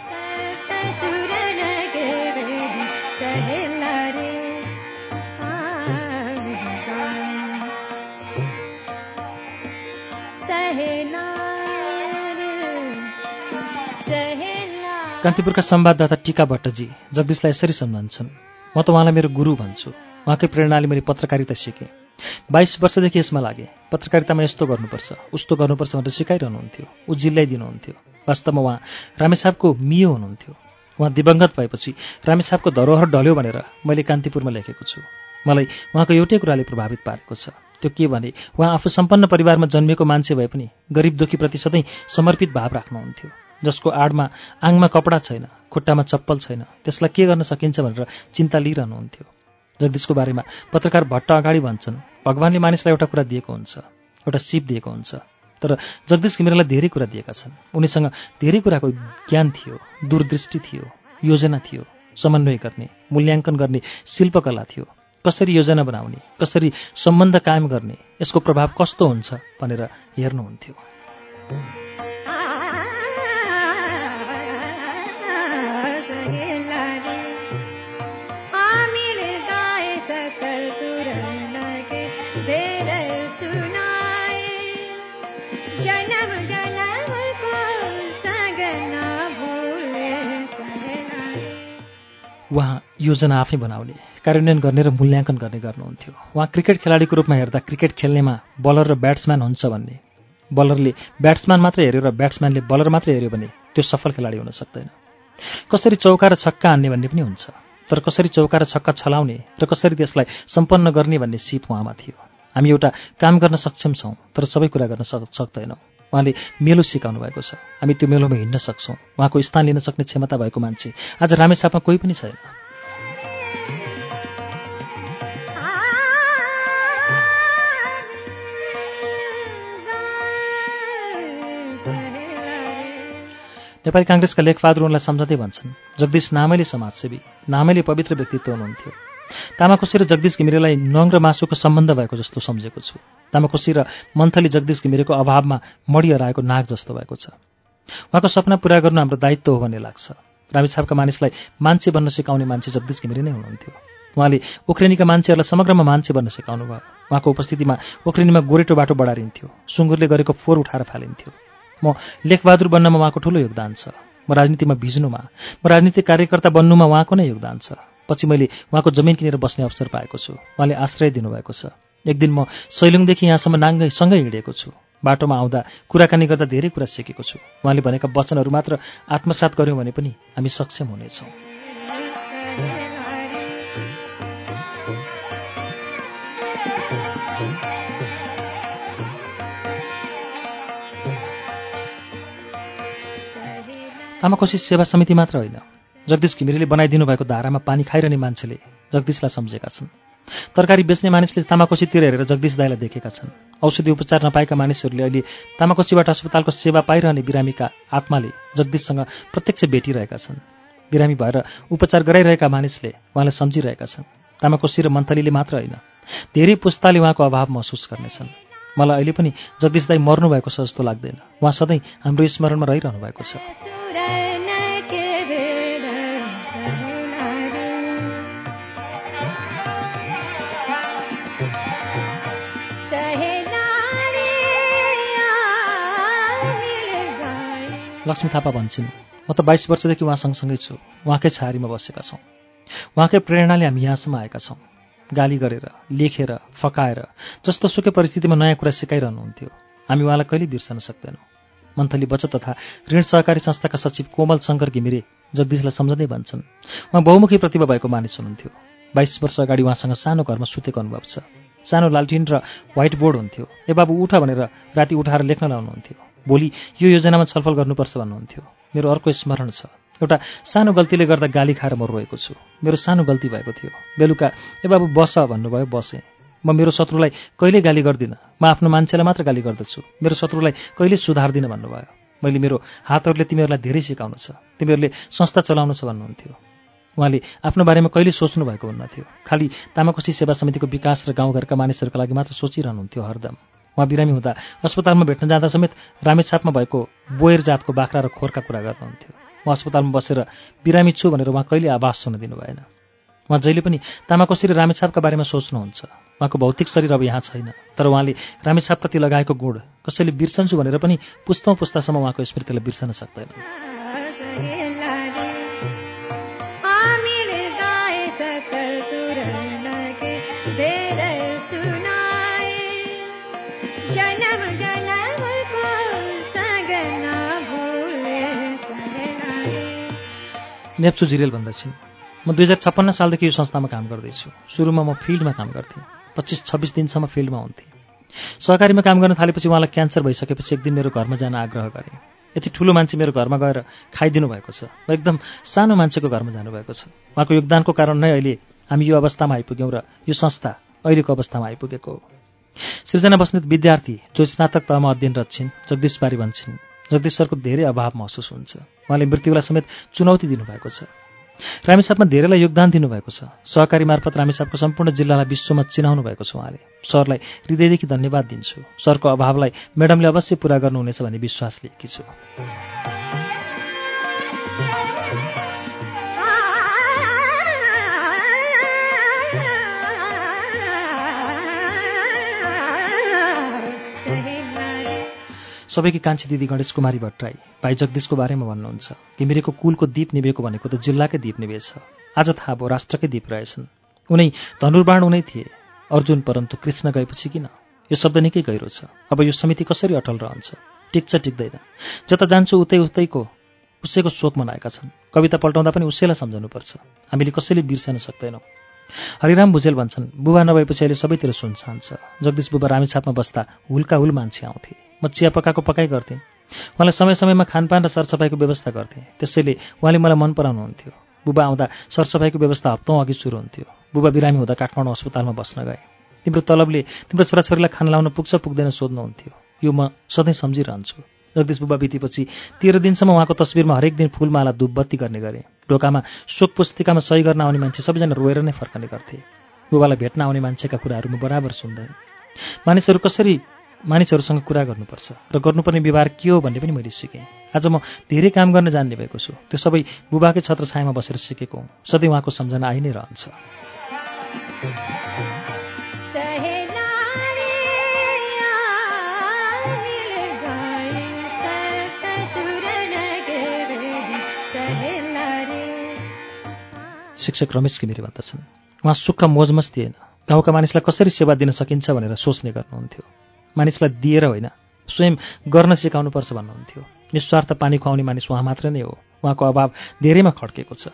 कान्तिपुरका संवाददाता टिका भट्टजी जगदीशलाई यसरी सम्झन्छन् म त उहाँलाई मेरो गुरु भन्छु। उहाँकै प्रेरणाले मैले पत्रकारिता सिकेँ। बाइस वर्षदेखि यसमा लागेँ। पत्रकारितामा यस्तो गर्नुपर्छ। उस्तो गर्नुपर्छ भनेर सिकाइरहनुहुन्थ्यो। ऊ जिल्लाइदिनुहुन्थ्यो। वास्तवमा उहाँ रामेछापको मियो हुनुहुन्थ्यो। उहाँ दिवङ्गत भएपछि रामेछापको धरोहर ढल्यो भनेर मैले कान्तिपुरमा लेखेको छु। मलाई उहाँको एउटै कुराले प्रभावित पारेको छ। त्यो के भने उहाँ आफू सम्पन्न परिवारमा जन्मेको मान्छे भए पनि गरिब दुःखीप्रति सधैँ समर्पित भाव राख्नुहुन्थ्यो। जसको आडमा आङमा कपडा छैन खुट्टामा चप्पल छैन त्यसलाई के गर्न सकिन्छ भनेर चिन्ता लिइरहनुहुन्थ्यो। जगदीशको बारेमा पत्रकार भट्ट अगाडि भन्छन् भगवान्ले मानिसलाई एउटा कुरा दिएको हुन्छ एउटा सिप दिएको हुन्छ। तर जगदीश घिमिरेलाई धेरै कुरा दिएका छन्। उनीसँग धेरै कुराको ज्ञान थियो दूरदृष्टि थियो योजना थियो समन्वय गर्ने मूल्याङ्कन गर्ने शिल्पकला थियो। कसरी योजना बनाउने कसरी सम्बन्ध कायम गर्ने यसको प्रभाव कस्तो हुन्छ भनेर हेर्नुहुन्थ्यो। योजना आफै बनाउने कार्यान्वयन गर्ने र मूल्याङ्कन गर्ने गर्नुहुन्थ्यो। उहाँ क्रिकेट खेलाडीको रूपमा हेर्दा क्रिकेट खेल्नेमा बलर र ब्याट्सम्यान हुन्छ भन्ने। बलरले ब्याट्सम्यान मात्रै हेऱ्यो र ब्याट्सम्यानले बलर मात्रै हेऱ्यो भने त्यो सफल खेलाडी हुन सक्दैन। कसरी चौका र छक्का हान्ने भन्ने पनि हुन्छ तर कसरी चौका र छक्का छलाउने र कसरी त्यसलाई सम्पन्न गर्ने भन्ने सिप उहाँमा थियो। हामी एउटा काम गर्न सक्षम छौँ तर सबै कुरा गर्न सक्दैनौँ। उहाँले मेलो सिकाउनु भएको छ। हामी त्यो मेलोमा हिँड्न सक्छौँ। उहाँको स्थान लिन सक्ने क्षमता भएको मान्छे आज रामेछापमा कोही पनि छैन। नेपाली काङ्ग्रेसका लेखबहादुर उनलाई सम्झँदै भन्छन् जगदीश नामैले समाजसेवी नामैले पवित्र व्यक्तित्व हुनुहुन्थ्यो। तामाकोसी र जगदीश घिमिरेलाई नङ र मासुको सम्बन्ध भएको जस्तो सम्झेको छु। तामाकोसी र मन्थली जगदीश घिमिरेको अभावमा मडी हराएको नाग जस्तो भएको छ। उहाँको सपना पुरा गर्नु हाम्रो दायित्व हो भन्ने लाग्छ। रामेछापका मानिसलाई मान्छे बन्न सिकाउने मान्छे जगदीश घिमिरे नै हुनुहुन्थ्यो। उहाँले ओख्रेनीका मान्छेहरूलाई समग्रमा मान्छे बन्न सिकाउनु भयो उहाँको उपस्थितिमा ओख्रेनीमा गोरेटो बाटो बढारिन्थ्यो। सुँगुरले गरेको फोहोर उठाएर फालिन्थ्यो। म लेखबहादुर बन्नमा उहाँको ठुलो योगदान छ। म राजनीतिमा भिज्नुमा म राजनीतिक कार्यकर्ता बन्नुमा उहाँको नै योगदान छ। पछि मैले उहाँको जमिन किनेर बस्ने अवसर पाएको छु। उहाँले आश्रय दिनुभएको छ। एक दिन म सैलुङदेखि यहाँसम्म नाङ्गै सँगै हिँडेको छु। बाटोमा आउँदा कुराकानी गर्दा धेरै कुरा सिकेको छु। उहाँले भनेका वचनहरू मात्र आत्मसात गऱ्यौँ भने पनि हामी सक्षम हुनेछौँ। तामाकोशी सेवा समिति मात्र होइन। जगदीश घिमिरेले बनाइदिनु भएको धारामा पानी खाइरहने मान्छेले जगदीशलाई सम्झेका छन्। तरकारी बेच्ने मानिसले तामाकोसीतिर हेरेर जगदीश दाईलाई देखेका छन्। औषधि उपचार नपाएका मानिसहरूले अहिले तामाकोसीबाट अस्पतालको सेवा पाइरहने बिरामीका आत्माले जगदीशसँग प्रत्यक्ष भेटिरहेका छन्। बिरामी भएर उपचार गराइरहेका मानिसले उहाँलाई सम्झिरहेका छन्। तामाकोसी र मन्थलीले मात्र होइन। धेरै पुस्ताले उहाँको अभाव महसुस गर्नेछन्। मलाई अहिले पनि जगदीश दाई मर्नुभएको छ जस्तो लाग्दैन। उहाँ सधैँ हाम्रो स्मरणमा रहिरहनु भएको छ। लक्ष्मी थापा भन्छन् म त बाइस वर्षदेखि उहाँ सँगसँगै छु। उहाँकै छारीमा बसेका छौँ। उहाँकै प्रेरणाले हामी यहाँसम्म आएका छौँ। गाली गरेर लेखेर फकाएर जस्तो सुकै परिस्थितिमा नयाँ कुरा सिकाइरहनुहुन्थ्यो। हामी उहाँलाई कहिले बिर्सन सक्दैनौँ। मन्थली बचत तथा ऋण सहकारी संस्थाका सचिव कोमल शङ्कर घिमिरे जगदीशलाई सम्झँदै भन्छन् उहाँ बहुमुखी प्रतिभा भएको मानिस हुनुहुन्थ्यो। बाइस वर्ष अगाडि उहाँसँग सानो घरमा सुतेको अनुभव छ। सानो लालटिन र व्हाइट बोर्ड हुन्थ्यो। ए बाबु उठ भनेर राति उठाएर लेख्न लाउनुहुन्थ्यो। भोलि यो योजनामा छलफल गर्नुपर्छ भन्नुहुन्थ्यो। मेरो अर्को स्मरण छ। एउटा सानो गल्तीले गर्दा गाली खाएर म रोएको छु। मेरो सानो गल्ती भएको थियो। बेलुका ए बाबु बस भन्नुभयो बसेँ। म मेरो शत्रुलाई कहिले गाली गर्दिनँ। म आफ्नो मान्छेलाई मात्र गाली गर्दछु। मेरो शत्रुलाई कहिले सुधार्दिनँ भन्नुभयो। मैले मेरो हातहरूले तिमीहरूलाई धेरै सिकाउनु छ। तिमीहरूले संस्था चलाउनु छ भन्नुहुन्थ्यो। उहाँले आफ्नो बारेमा कहिले सोच्नु भएको हुन्नथ्यो। खालि तामाकोसी सेवा समितिको विकास र गाउँघरका मानिसहरूका लागि मात्र सोचिरहनुहुन्थ्यो हरदम। उहाँ बिरामी हुँदा अस्पतालमा भेट्न जाँदा समेत रामेछापमा भएको बोयर जातको बाख्रा र खोरका कुरा गर्नुहुन्थ्यो। उहाँ अस्पतालमा बसेर बिरामी छु भनेर उहाँ कहिले आवास हुन दिनु भएन उहाँ जहिले पनि तामाकोसी र रामेछापका बारेमा सोच्नुहुन्छ। उहाँको भौतिक शरीर अब यहाँ छैन तर उहाँले रामेछापप्रति लगाएको गुण कसैले बिर्सन्छु भनेर पनि पुस्तौँ पुस्तासम्म उहाँको स्मृतिलाई बिर्सन सक्दैन। नेप्सु जिरेल भन्दछन् म दुई हजार छप्पन्न सालदेखि यो संस्थामा काम गर्दैछु। सुरुमा म फिल्डमा काम गर्थेँ। पच्चिस छब्बिस दिनसम्म फिल्डमा हुन्थेँ। सहकारीमा काम गर्न थालेपछि उहाँलाई क्यान्सर भइसकेपछि एक दिन मेरो घरमा जान आग्रह गरेँ। यति ठुलो मान्छे मेरो घरमा गएर खाइदिनु भएको छ र एकदम सानो मान्छेको घरमा जानुभएको छ। उहाँको योगदानको कारण नै अहिले हामी यो अवस्थामा आइपुग्यौँ र यो संस्था अहिलेको अवस्थामा आइपुगेको हो। सृजना बस्नेत विद्यार्थी जो स्नातक तहमा अध्ययनरत छिन् जगदीश बारी भन्छन्। जगदीश सरको धेरै अभाव महसुस हुन्छ। उहाँले मृत्युलाई समेत चुनौती दिनुभएको छ। रामेसापमा धेरैलाई योगदान दिनुभएको छ। सहकारी मार्फत रामेसापको सम्पूर्ण जिल्लालाई विश्वमा चिनाउनु भएको छ उहाँले। सरलाई हृदयदेखि धन्यवाद दिन्छु। सरको अभावलाई म्याडमले अवश्य पुरा गर्नुहुनेछ भन्ने विश्वास लिएकी छु। सबैकी कान्छी दिदी गणेश कुमारी भट्टराई भाइ जगदीशको बारेमा भन्नुहुन्छ। घिमिरेको कुलको दीप निभेको भनेको त जिल्लाकै दीप निभेछ। आज थाहा भयो राष्ट्रकै दीप रहेछन्। उनै धनुर्बाण उनै थिए। अर्जुन परन्तु कृष्ण गएपछि किन? यो शब्द निकै गहिरो छ। अब यो समिति कसरी अटल रहन्छ? टिक्छ टिक्दैन। जता जान्छु उतै उतैको उसैको शोक मनाएका छन्। कविता पल्टाउँदा पनि उसैलाई सम्झाउनुपर्छ हामीले कसैले बिर्सन सक्दैनौँ। हरिराम भुजेल भन्छन् बुबा नभएपछि अहिले सबैतिर सुनसान छ। जगदीश बुबा रामेछापमा बस्दा हुल्का हुल मान्छे आउँथे। म चिया पकाएको पकाइ गर्थेँ। उहाँलाई समय समयमा खानपान र सरसफाइको व्यवस्था गर्थेँ। त्यसैले उहाँले मलाई मन पराउनुहुन्थ्यो। बुबा आउँदा सरसफाइको व्यवस्था हप्तौँ अघि सुरु हुन्थ्यो। बुबा बिरामी हुँदा काठमाडौँ अस्पतालमा बस्न गए। तिम्रो तलबले तिम्रो छोराछोरीलाई खाना लाउन पुग्छ पुग्दैन सोध्नुहुन्थ्यो। यो म सधैँ सम्झिरहन्छु। जगदीश बुबा बितेपछि तेह्र दिनसम्म उहाँको तस्विरमा हरेक दिन फुलमाला दुबत्ती गर्ने गरे। ढोकामा शोक पुस्तिकामा सही गर्न आउने मान्छे सबैजना रोएर नै फर्कने गर्थे। बुबालाई भेट्न आउने मान्छेका कुराहरू म बराबर सुन्दै। मानिसहरू कसरी मानिसहरूसँग कुरा गर्नुपर्छ। र गर्नुपर्ने व्यवहार के हो भन्ने पनि मैले सिकेँ। आज म धेरै काम गर्न जान्ने भएको छु। त्यो सबै बुबाकै छत्र छायामा बसेर सिकेको हुँ। सधैँ उहाँको सम्झना आइ नै रहन्छ। शिक्षक रमेश घिमिरे भन्दछन्। उहाँ सुख मोजमस थिएन गाउँका मानिसलाई कसरी सेवा दिन सकिन्छ भनेर सोच्ने गर्नुहुन्थ्यो। मानिसलाई दिएर होइन स्वयं गर्न सिकाउनुपर्छ भन्नुहुन्थ्यो। निस्वार्थ पानी खुवाउने मानिस उहाँ मात्र नै हो। उहाँको अभाव धेरैमा खड्केको छ।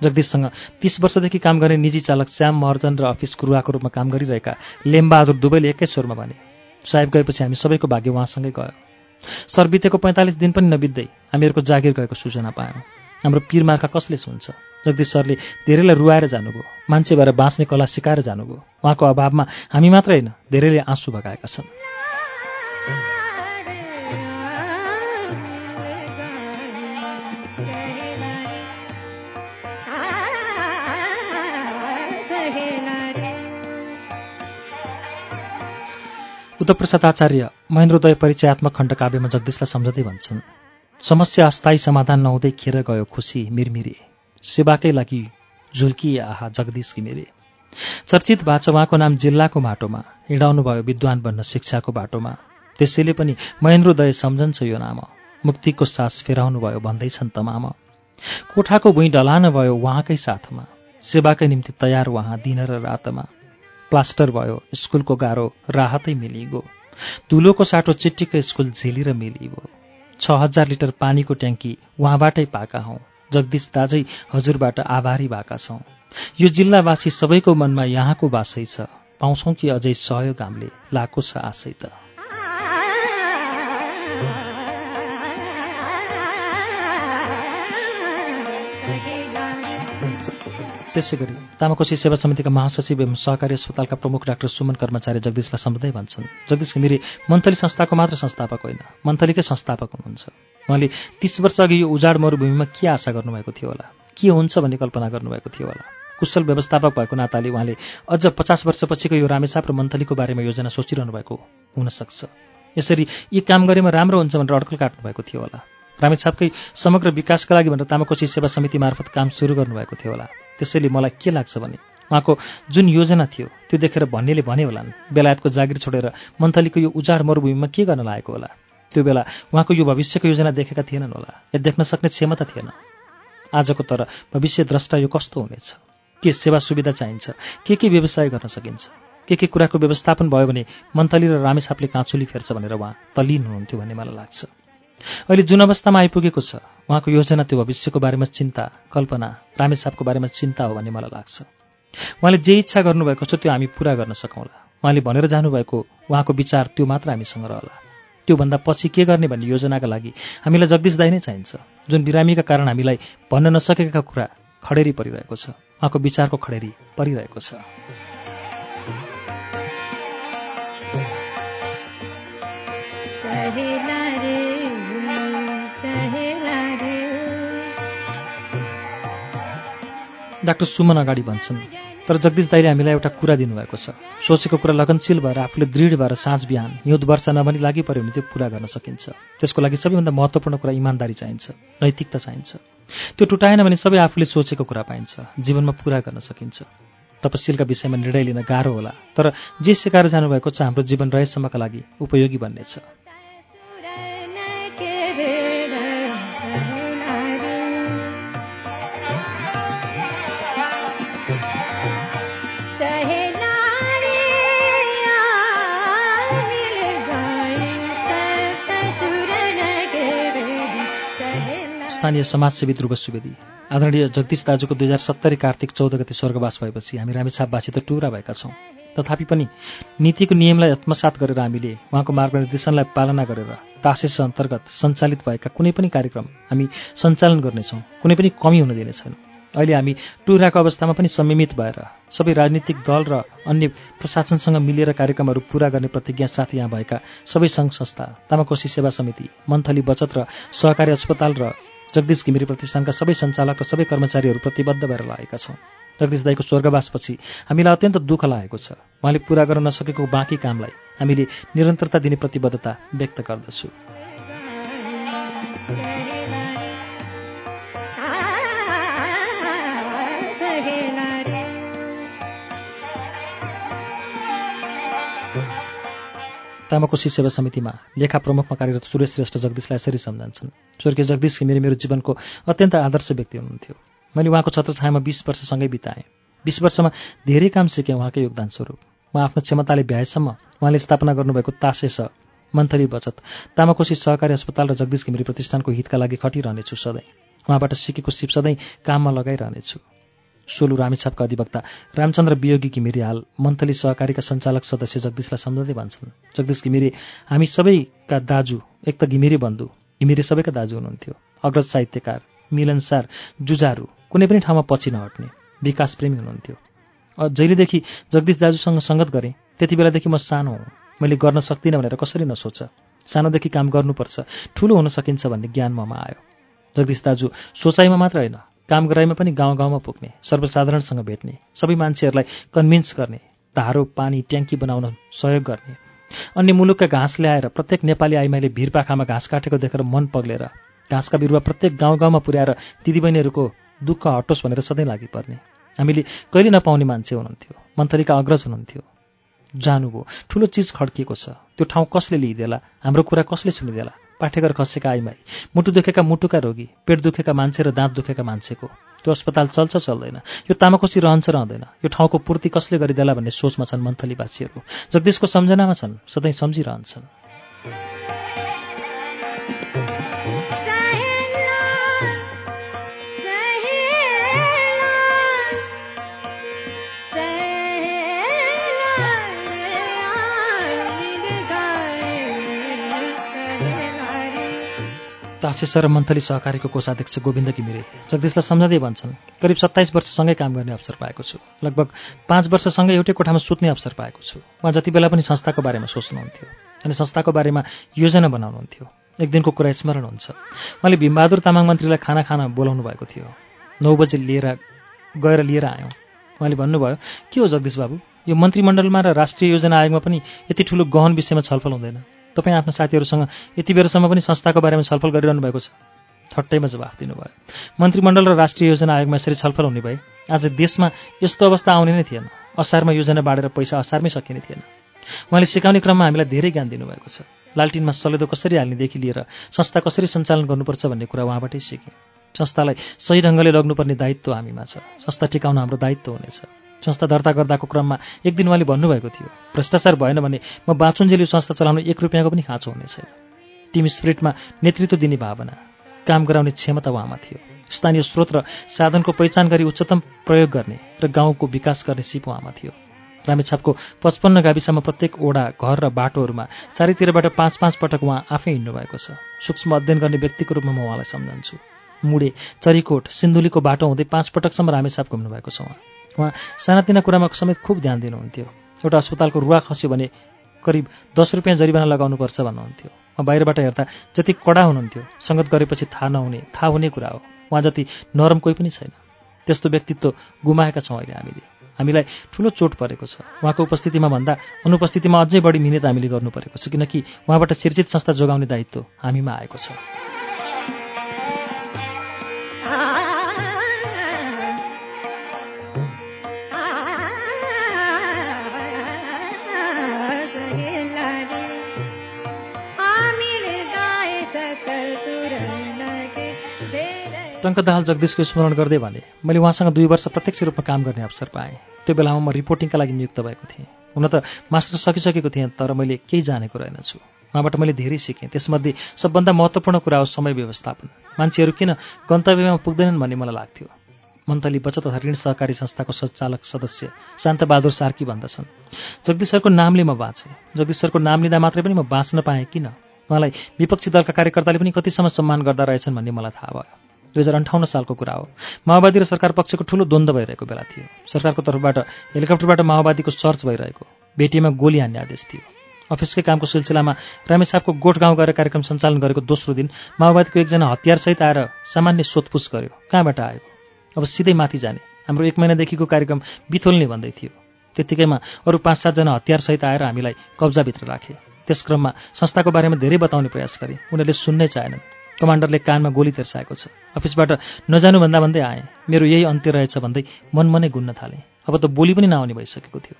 जगदीशसँग तीस वर्षदेखि काम गर्ने निजी चालक श्याम महर्जन र अफिस कुरुवाको रूपमा काम गरिरहेका लेम्बहादुर दुवैले एकै स्वरमा भने साहेब गएपछि हामी सबैको भाग्य उहाँसँगै गयो। सर बितेको पैँतालिस दिन पनि नबित्दै हामीहरूको जागिर गएको सूचना पायौँ। हाम्रो पिरमार्का कसले सुन्छ? जगदीश सरले धेरैलाई रुवाएर जानुभयो। मान्छे भएर बाँच्ने कला सिकाएर जानुभयो। उहाँको अभावमा हामी मात्रै होइन धेरैले आँसु भगाएका छन्। उद्धवप्रसाद आचार्य महेन्द्रोदय परिचयात्मक खण्डकाव्यमा जगदीशलाई सम्झँदै भन्छन् समस्या अस्थायी समाधान नहुँदै खेर गयो खुसी मिरमिरे। सेवाकै लागि झुल्किए आहा जगदीश घिमिरे। चर्चित छ उहाँको नाम जिल्लाको माटोमा हिँडाउनु भयो विद्वान बन्न शिक्षाको बाटोमा। त्यसैले पनि महेन्द्रोदय सम्झन्छ यो नाम। मुक्तिको सास फेराउनु भयो भन्दैछन् तमाम। कोठाको भुइँ डलान भयो उहाँकै साथमा। सेवाकै निम्ति तयार उहाँ दिन र रातमा। प्लास्टर भयो स्कुलको गाह्रो राहतै मिलिगो तुलोको साटो चिट्टीको स्कुल झेलिर मिलिगो छ हजार लिटर पानीको ट्याङ्की उहाँबाटै पाएका हौँ। जगदीश दाजै हजुरबाट आभारी भएका छौँ। यो जिल्लावासी सबैको मनमा यहाँको बासै छ। पाउँछौँ कि अझै सहयोग हामीले लाएको छ आशै त। त्यसै गरी तामाकोशी सेवा समितिका महासचिव एवं सहकारी अस्पतालका प्रमुख डाक्टर सुमन कर्मचारी जगदीशलाई सम्झँदै भन्छन्। जगदीश घिमिरे मन्थली संस्थाको मात्र संस्थापक होइन मन्थलीकै संस्थापक हुनुहुन्छ। उहाँले तीस वर्ष अघि यो उजाड मरुभूमिमा के आशा गर्नुभएको थियो होला? के हुन्छ भन्ने कल्पना गर्नुभएको थियो होला? कुशल व्यवस्थापक भएको नाताले उहाँले अझ पचास वर्षपछिको यो रामेछाप र मन्थलीको बारेमा योजना सोचिरहनु भएको हुनसक्छ। यसरी यी काम गरेमा राम्रो हुन्छ भनेर अड्कल काट्नुभएको थियो होला। रामेछापकै समग्र विकासका लागि भनेर तामाकोशी सेवा समिति मार्फत काम सुरु गर्नुभएको थियो होला। त्यसैले मलाई के लाग्छ भने उहाँको जुन योजना थियो त्यो देखेर भन्नेले भने होलान् बेलायतको जागिर छोडेर मन्थलीको यो उजाड मरुभूमिमा के गर्न लागेको होला? त्यो बेला उहाँको यो भविष्यको योजना देखेका थिएनन् होला या देख्न सक्ने क्षमता थिएन। आजको तर भविष्य द्रष्टा यो कस्तो हुनेछ? के सेवा सुविधा चाहिन्छ? के के व्यवसाय गर्न सकिन्छ? के के कुराको व्यवस्थापन भयो भने मन्थली र रामेछापले काँचुली फेर्छ भनेर उहाँ तलिन हुनुहुन्थ्यो भन्ने मलाई लाग्छ। अहिले जुन अवस्थामा आइपुगेको छ उहाँको योजना त्यो भविष्यको बारेमा चिन्ता कल्पना रामेछापको बारेमा चिन्ता हो भन्ने मलाई लाग्छ। उहाँले जे इच्छा गर्नुभएको छ त्यो हामी पुरा गर्न सकौँला। उहाँले भनेर जानुभएको उहाँको विचार त्यो मात्र हामीसँग रहला। त्योभन्दा पछि के गर्ने भन्ने योजनाका लागि हामीलाई जगदीश दाई नै चाहिन्छ। जुन बिरामीका कारण हामीलाई भन्न नसकेका कुरा खडेरी परिरहेको छ। उहाँको विचारको खडेरी परिरहेको छ। डाक्टर सुमन अगाडि भन्छन् तर जगदीश दाईले हामीलाई एउटा कुरा दिनुभएको छ। सोचेको कुरा लगनशील भएर आफूले दृढ भएर साँझ बिहान हिउँद वर्षा नभनी लागि पऱ्यो भने त्यो पुरा गर्न सकिन्छ। त्यसको लागि सबैभन्दा महत्त्वपूर्ण कुरा इमान्दारी चाहिन्छ नैतिकता चाहिन्छ। त्यो टुटाएन भने सबै आफूले सोचेको कुरा पाइन्छ जीवनमा पुरा गर्न सकिन्छ। तपसिलका विषयमा निर्णय लिन गाह्रो होला तर जे सिकाएर जानुभएको छ हाम्रो जीवन रहेसम्मका लागि उपयोगी बन्नेछ। स्थानीय समाजसेवी ध्रुव सुवेदी। आदरणीय जगदीश दाजुको दुई हजार सत्तरी कार्तिक चौध गते स्वर्गवास भएपछि हामी रामेछापवासी त टुरा भएका छौँ। तथापि पनि नीतिको नियमलाई आत्मसात गरेर हामीले उहाँको मार्गनिर्देशनलाई पालना गरेर तासेस अन्तर्गत सञ्चालित भएका कुनै पनि कार्यक्रम हामी सञ्चालन गर्नेछौँ कुनै पनि कमी हुन दिने छैनौँ अहिले हामी टुराको अवस्थामा पनि संयमित भएर सबै राजनीतिक दल र अन्य प्रशासनसँग मिलेर कार्यक्रमहरू पूरा गर्ने प्रतिज्ञा साथ यहाँ भएका सबै सङ्घ संस्था तामाकोशी सेवा समिति मन्थली बचत र सहकारी अस्पताल र जगदीश घिमिरे प्रतिष्ठानका सबै सञ्चालक र सबै कर्मचारीहरू प्रतिबद्ध भएर लागेका छौँ। जगदीश दाईको स्वर्गवासपछि हामीलाई अत्यन्त दुःख लागेको छ। उहाँले पूरा गर्न नसकेको बाँकी कामलाई हामीले निरन्तरता दिने प्रतिबद्धता व्यक्त गर्दछु। तामाकोशी सेवा समितिमा लेखा प्रमुखमा कार्यरत सुरेश श्रेष्ठ जगदीशलाई यसरी सम्झन्छन्। स्वर्गीय जगदीश घिमिरे मेरो जीवनको अत्यन्त आदर्श व्यक्ति हुनुहुन्थ्यो। मैले उहाँको छत्रछायामा बिस वर्षसँगै बिताएँ। बिस वर्षमा धेरै काम सिकेँ उहाँकै योगदान स्वरूप। म आफ्नो क्षमताले भ्याएसम्म उहाँले स्थापना गर्नुभएको तासे छ मन्थली बचत तामाकोशी सहकारी अस्पताल र जगदीश घिमिरे प्रतिष्ठानको हितका लागि खटिरहनेछु सधैँ। उहाँबाट सिकेको सिप सधैँ काममा लगाइरहनेछु। सोलु रामेछापका अधिवक्ता रामचन्द्र वियोगी घिमिरे हाल मन्थली सहकारीका सञ्चालक सदस्य जगदीशलाई सम्झँदै भन्छन्। जगदीश घिमिरे हामी सबैका दाजु एक त घिमिरे बन्धु घिमिरे सबैका दाजु हुनुहुन्थ्यो। अग्रज साहित्यकार मिलनसार जुजारु कुनै पनि ठाउँमा पछि नहट्ने विकास प्रेमी हुनुहुन्थ्यो जहिलेदेखि जगदीश दाजुसँग सङ्गत गरेँ त्यति बेलादेखि म सानो हुँ। मैले गर्न सक्दिनँ भनेर कसरी नसोच। सानोदेखि काम गर्नुपर्छ ठुलो हुन सकिन्छ भन्ने ज्ञान ममा आयो। जगदीश दाजु सोचाइमा मात्र होइन काम गराइमा पनि गाउँ गाउँमा पुग्ने सर्वसाधारणसँग भेट्ने सबै मान्छेहरूलाई कन्भिन्स गर्ने धारो पानी ट्याङ्की बनाउन सहयोग गर्ने अन्य मुलुकका घाँस ल्याएर प्रत्येक नेपाली आइमाईले भिरपाखामा घाँस काटेको देखेर मन पग्लेर घाँसका बिरुवा प्रत्येक गाउँ गाउँमा पुर्याएर दिदीबहिनीहरूको दुःख हटोस् भनेर सधैँ लागि पर्ने हामीले कहिले नपाउने मान्छे हुनुहुन्थ्यो मन्थरीका अग्रज हुनुहुन्थ्यो। जानुभयो ठुलो चिज खड्किएको छ त्यो ठाउँ कसले लिइदेला हाम्रो कुरा कसले सुनिदेला? पाठेघर खसेका आइमाई मुटु दुखेका मुटुका रोगी पेट दुखेका मान्छे र दाँत दुखेका मान्छेको। त्यो अस्पताल चल्छ चल्दैन। यो तामाकोसी रहन्छ रहँदैन। यो ठाउँको पूर्ति कसले गरिदेला भन्ने सोचमा छन् मन्थलीवासीहरू जगदीशको सम्झनामा छन् सधैँ सम्झिरहन्छन्। तासेसर र मन्थली सहकारीको कोषाध्यक्ष गोविन्द घिमिरे जगदीशलाई सम्झँदै भन्छन् करिब सत्ताइस वर्षसँगै काम गर्ने अवसर पाएको छु। लगभग पाँच वर्षसँगै एउटै कोठामा सुत्ने अवसर पाएको छु। उहाँ जति बेला पनि संस्थाको बारेमा सोच्नुहुन्थ्यो अनि संस्थाको बारेमा योजना बनाउनुहुन्थ्यो। एक दिनको कुरा स्मरण हुन्छ। उहाँले भीमबहादुर तामाङ मन्त्रीलाई खाना खान बोलाउनु भएको थियो। नौ बजे लिएर गएर लिएर आयौँ। उहाँले भन्नुभयो के हो जगदीश बाबु? यो मन्त्रीमण्डलमा र राष्ट्रिय योजना आयोगमा पनि यति ठुलो गहन विषयमा छलफल हुँदैन। तपाईँ आफ्ना साथीहरूसँग यति बेरसम्म पनि संस्थाको बारेमा छलफल गरिरहनु भएको छ। ठट्टैमा जवाफ दिनुभयो। मन्त्रीमण्डल र राष्ट्रिय योजना आयोगमा यसरी छलफल हुने भए आज देशमा यस्तो अवस्था आउने नै थिएन। असारमा योजना बाँडेर पैसा असारमै सकिने थिएन। उहाँले सिकाउने क्रममा हामीलाई धेरै ज्ञान दिनुभएको छ। लालटिनमा सलेदो कसरी हाल्नेदेखि लिएर संस्था कसरी सञ्चालन गर्नुपर्छ भन्ने कुरा उहाँबाटै सिकेँ। संस्थालाई सही ढङ्गले लग्नुपर्ने दायित्व हामीमा छ। संस्था टिकाउन हाम्रो दायित्व हुनेछ। संस्था दर्ता गर्दाको क्रममा एक दिन उहाँले भन्नुभएको थियो भ्रष्टाचार भएन भने म बाँचुन्जेली संस्था चलाउनु एक रुपियाँको पनि खाँचो हुने छैन टिम स्पिरिटमा नेतृत्व दिने भावना काम गराउने क्षमता उहाँमा थियो। स्थानीय स्रोत र साधनको पहिचान गरी उच्चतम प्रयोग गर्ने र गाउँको विकास गर्ने सिप उहाँमा थियो। रामेछापको पचपन्न गाविसमा प्रत्येक ओडा घर र बाटोहरूमा चारैतिरबाट पाँच पाँच पटक उहाँ आफै हिँड्नुभएको छ। सूक्ष्म अध्ययन गर्ने व्यक्तिको रूपमा म उहाँलाई सम्झन्छु। मुडे चरीकोट सिन्धुलीको बाटो हुँदै पाँच पटकसम्म रामेछाप घुम्नुभएको छ उहाँ। उहाँ सानातिना कुरामा समेत खुब ध्यान दिनुहुन्थ्यो। एउटा अस्पतालको रुवा खस्यो भने करिब दस रुपियाँ जरिवाना लगाउनुपर्छ भन्नुहुन्थ्यो। उहाँ बाहिरबाट हेर्दा जति कडा हुनुहुन्थ्यो सङ्गत गरेपछि थाहा नहुने थाहा हुने कुरा हो। उहाँ जति नरम कोही पनि छैन। त्यस्तो व्यक्तित्व गुमाएका छौँ अहिले हामीले। हामीलाई ठुलो चोट परेको छ। उहाँको उपस्थितिमा भन्दा अनुपस्थितिमा अझै बढी मिहिनेत हामीले गर्नु परेको छ किनकि उहाँबाट सिर्जित संस्था जोगाउने दायित्व हामीमा आएको छ। टङ्कदाहाल जगदीशको स्मरण गर्दै भने मैले उहाँसँग दुई वर्ष प्रत्यक्ष रूपमा काम गर्ने अवसर पाएँ। त्यो बेलामा म रिपोर्टिङका लागि नियुक्त भएको थिएँ। हुन त मास्टर सकिसकेको थिएँ तर मैले केही जानेको रहेनछु। उहाँबाट मैले धेरै सिकेँ। त्यसमध्ये सबभन्दा महत्त्वपूर्ण कुरा हो समय व्यवस्थापन। मान्छेहरू किन गन्तव्यमा पुग्दैनन् भन्ने मलाई लाग्थ्यो। मन्तली बचत तथा ऋण सहकारी संस्थाको सञ्चालक सदस्य शान्तबहादुर सार्की भन्दछन्। जगदीश सरको नामले म बाँचेँ। जगदीश सरको नाम लिँदा मात्रै पनि म बाँच्न पाएँ किन? उहाँलाई विपक्षी दलका कार्यकर्ताले पनि कतिसम्म सम्मान गर्दा रहेछन् भन्ने मलाई थाहा भयो। दुई हजार अन्ठाउन्न सालको कुरा हो। माओवादी र सरकार पक्षको ठूलो द्वन्द्व भइरहेको बेला थियो। सरकारको तर्फबाट हेलिकप्टरबाट माओवादीको सर्च भइरहेको भेटीमा गोली हान्ने आदेश थियो। अफिसकै कामको सिलसिलामा रामेसापको गोठ गाउँ गएर कार्यक्रम सञ्चालन गरेको दोस्रो दिन माओवादीको एकजना हतियारसहित आएर सामान्य सोधपुछ गर्यो। कहाँबाट आयो? अब सिधै माथि जाने। हाम्रो एक महिनादेखिको कार्यक्रम बिथोल्ने भन्दै थियो। त्यत्तिकैमा अरू पाँच सातजना हतियारसहित आएर हामीलाई कब्जाभित्र राखे। त्यस क्रममा संस्थाको बारेमा धेरै बताउने प्रयास गरे। उनीहरूले सुन्नै चाहेनन्। कमान्डरले कानमा गोली तेर्साएको छ। अफिसबाट नजानुभन्दा भन्दै आएँ मेरो यही अन्त्य रहेछ भन्दै मनमनै गुन्न थालेँ। अब त बोली पनि नआउने भइसकेको थियो।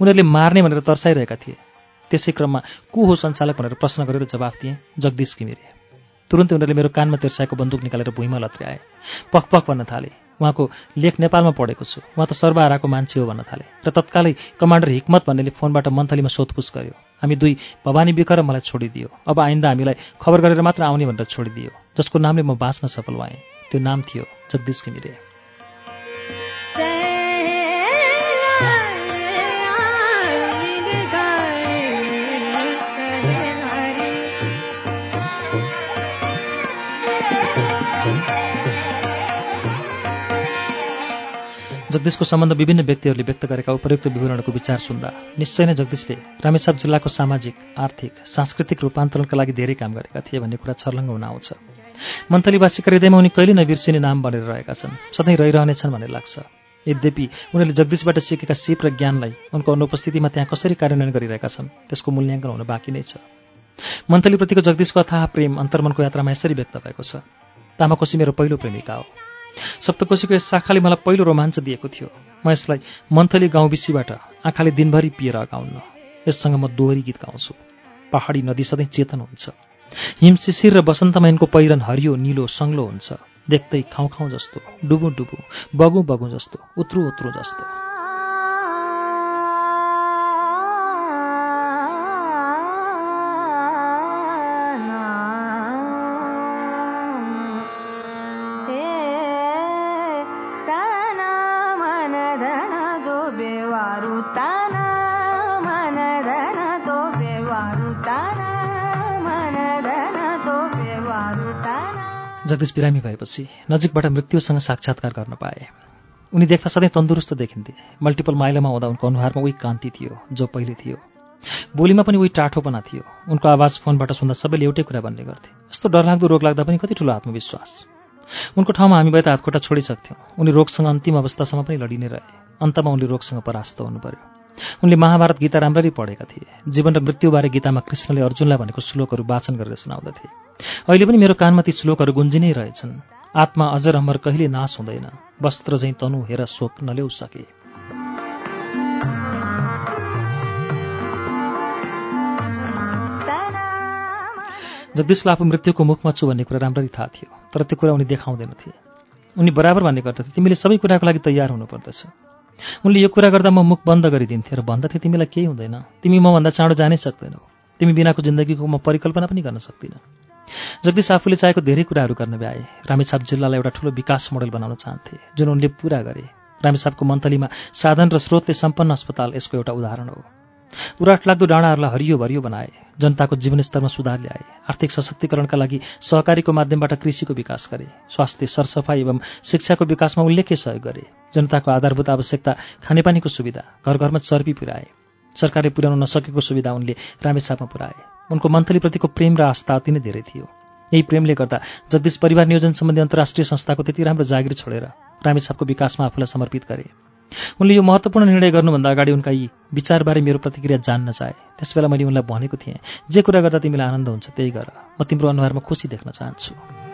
उनीहरूले मार्ने भनेर तर्साइरहेका थिए। त्यसै क्रममा को हो सञ्चालक भनेर प्रश्न गरेर जवाफ दिएँ जगदीश घिमिरे। तुरन्तै उनीहरूले मेरो कानमा तेर्साएको बन्दुक निकालेर भुइँमा लत्र्याए। पख पख भन्न थाले। उहाँको लेख नेपालमा पढेको छु। उहाँ त सर्वहाराको मान्छे हो भन्न थाले। र तत्कालै कमान्डर हिक्मत भन्नेले फोनबाट मन्थलीमा सोधपुछ गर्यो। हामी दुई भवानी बिखर मलाई छोडिदियो। अब आइन्दा हामीलाई खबर गरेर मात्र आउने भनेर छोडिदियो। जसको नामले म बाँच्न सफल भएँ। त्यो नाम थियो जगदीश घिमिरे। जगदीशको सम्बन्ध विभिन्न व्यक्तिहरूले व्यक्त गरेका उपयुक्त विवरणको विचार सुन्दा निश्चय नै जगदीशले रामेसाप जिल्लाको सामाजिक आर्थिक सांस्कृतिक रूपान्तरणका लागि धेरै काम गरेका थिए भन्ने कुरा छर्लङ्ग हुन आउँछ। मन्थलीवासीका हृदयमा उनी कहिले नबिर्सिने नाम बनेर रहेका छन् सधैँ रहिरहनेछन् भन्ने लाग्छ। यद्यपि उनीहरूले जगदीशबाट सिकेका सिप र ज्ञानलाई उनको अनुपस्थितिमा त्यहाँ कसरी कार्यान्वयन गरिरहेका छन् त्यसको मूल्याङ्कन हुन बाँकी नै छ। मन्थलीप्रतिको जगदीशको अथाह प्रेम अन्तर्मनको यात्रामा यसरी व्यक्त भएको छ। तामाकोशी मेरो पहिलो प्रेमिका हो। सप्तकोशीको यस शाखाले मलाई पहिलो रोमाञ्च दिएको थियो। म यसलाई मन्थली गाउँबिसीबाट आँखाले दिनभरि पिएर अगाउन्न यससँग म दोहोरी गीत गाउँछु। पहाडी नदी सधैँ चेतन हुन्छ। हिम शिशिर र बसन्तमा यिनको पहिरन हरियो निलो सङ्लो हुन्छ। देख्दै खाउँ खाउँ जस्तो डुबु डुबु बगु बगु जस्तो उत्रु उत्रु जस्तो जगदीश बिरामी भएपछि नजिकबाट मृत्युसँग साक्षात्कार गर्न पाए। उनी देख्दा सधैँ तन्दुरुस्त देखिन्थे। मल्टिपल माइलामा हुँदा उनको अनुहारमा उही कान्ति थियो जो पहिले थियो। बोलीमा पनि उही टाठोपना थियो। उनको आवाज फोनबाट सुन्दा सबैले एउटै कुरा भन्ने गर्थे। यस्तो डरलाग्दो रोग लाग्दा पनि कति ठुलो आत्मविश्वास। उनको ठाउँमा हामी भए त हातखुट्टा छोडिसक्थ्यौँ। उनी रोगसँग अन्तिम अवस्थासम्म पनि लडिने रहे। अन्तमा उनले रोगसँग परास्त हुनु पर्यो उनले महाभारत गीता राम्ररी पढेका थिए। जीवन र मृत्युबारे गीतामा कृष्णले अर्जुनलाई भनेको श्लोकहरू वाचन गरेर सुनाउँदथे। अहिले पनि मेरो कानमा ती श्लोकहरू गुन्जिनै रहेछन्। आत्मा अजर अमर कहिले नाश हुँदैन। वस्त्र झैँ तनु हेर शोक नल्याउ सके जगदीशलाई आफू मृत्युको मुखमा छु भन्ने कुरा राम्ररी थाहा थियो तर त्यो कुरा उनी देखाउँदैनथे उनी बराबर भन्ने गर्दथे तिमीले सबै कुराको लागि तयार हुनुपर्दछ। उनले यो कुरा गर्दा म मुख बन्द गरिदिन्थेँ र भन्दथे तिमीलाई केही हुँदैन। तिमी मभन्दा चाँडो जानै सक्दैनौ। तिमी बिनाको जिन्दगीको म परिकल्पना पनि गर्न सक्दिनँ। जगदीश आफूले चाहेको धेरै कुराहरू गर्न भ्याए। रामेछाप जिल्लालाई एउटा ठूलो विकास मोडल बनाउन चाहन्थे जुन उनले पूरा गरे। रामेछापको मन्थलीमा साधन र स्रोतले सम्पन्न अस्पताल यसको एउटा उदाहरण हो। उराट लाग्दो डाँडाहरूलाई हरियो भरियो बनाए जनताको जीवनस्तरमा सुधार ल्याए आर्थिक सशक्तिकरणका लागि सहकारीको माध्यमबाट कृषिको विकास गरे स्वास्थ्य सरसफाई एवं शिक्षाको विकासमा उल्लेख्य सहयोग गरे जनताको आधारभूत आवश्यकता खानेपानीको सुविधा घर घरमा चर्पी पुर्याए। सरकारले पुर्याउन नसकेको सुविधा उनले रामेछापमा पुर्याए। उनको मन्थलीप्रतिको प्रेम र आस्था अति नै धेरै थियो। यही प्रेमले गर्दा जगदीश परिवार नियोजन सम्बन्धी अन्तर्राष्ट्रिय संस्थाको त्यति राम्रो जागिर छोडेर रामेछापको विकासमा आफूलाई समर्पित गरे। उनले यो महत्त्वपूर्ण निर्णय गर्नुभन्दा अगाडि उनका यी विचारबारे मेरो प्रतिक्रिया जान्न चाहे त्यसबेला मैले उनलाई भनेको थिएँ जे कुरा गर्दा तिमीलाई आनन्द हुन्छ त्यही गर। म तिम्रो अनुहारमा खुसी देख्न चाहन्छु।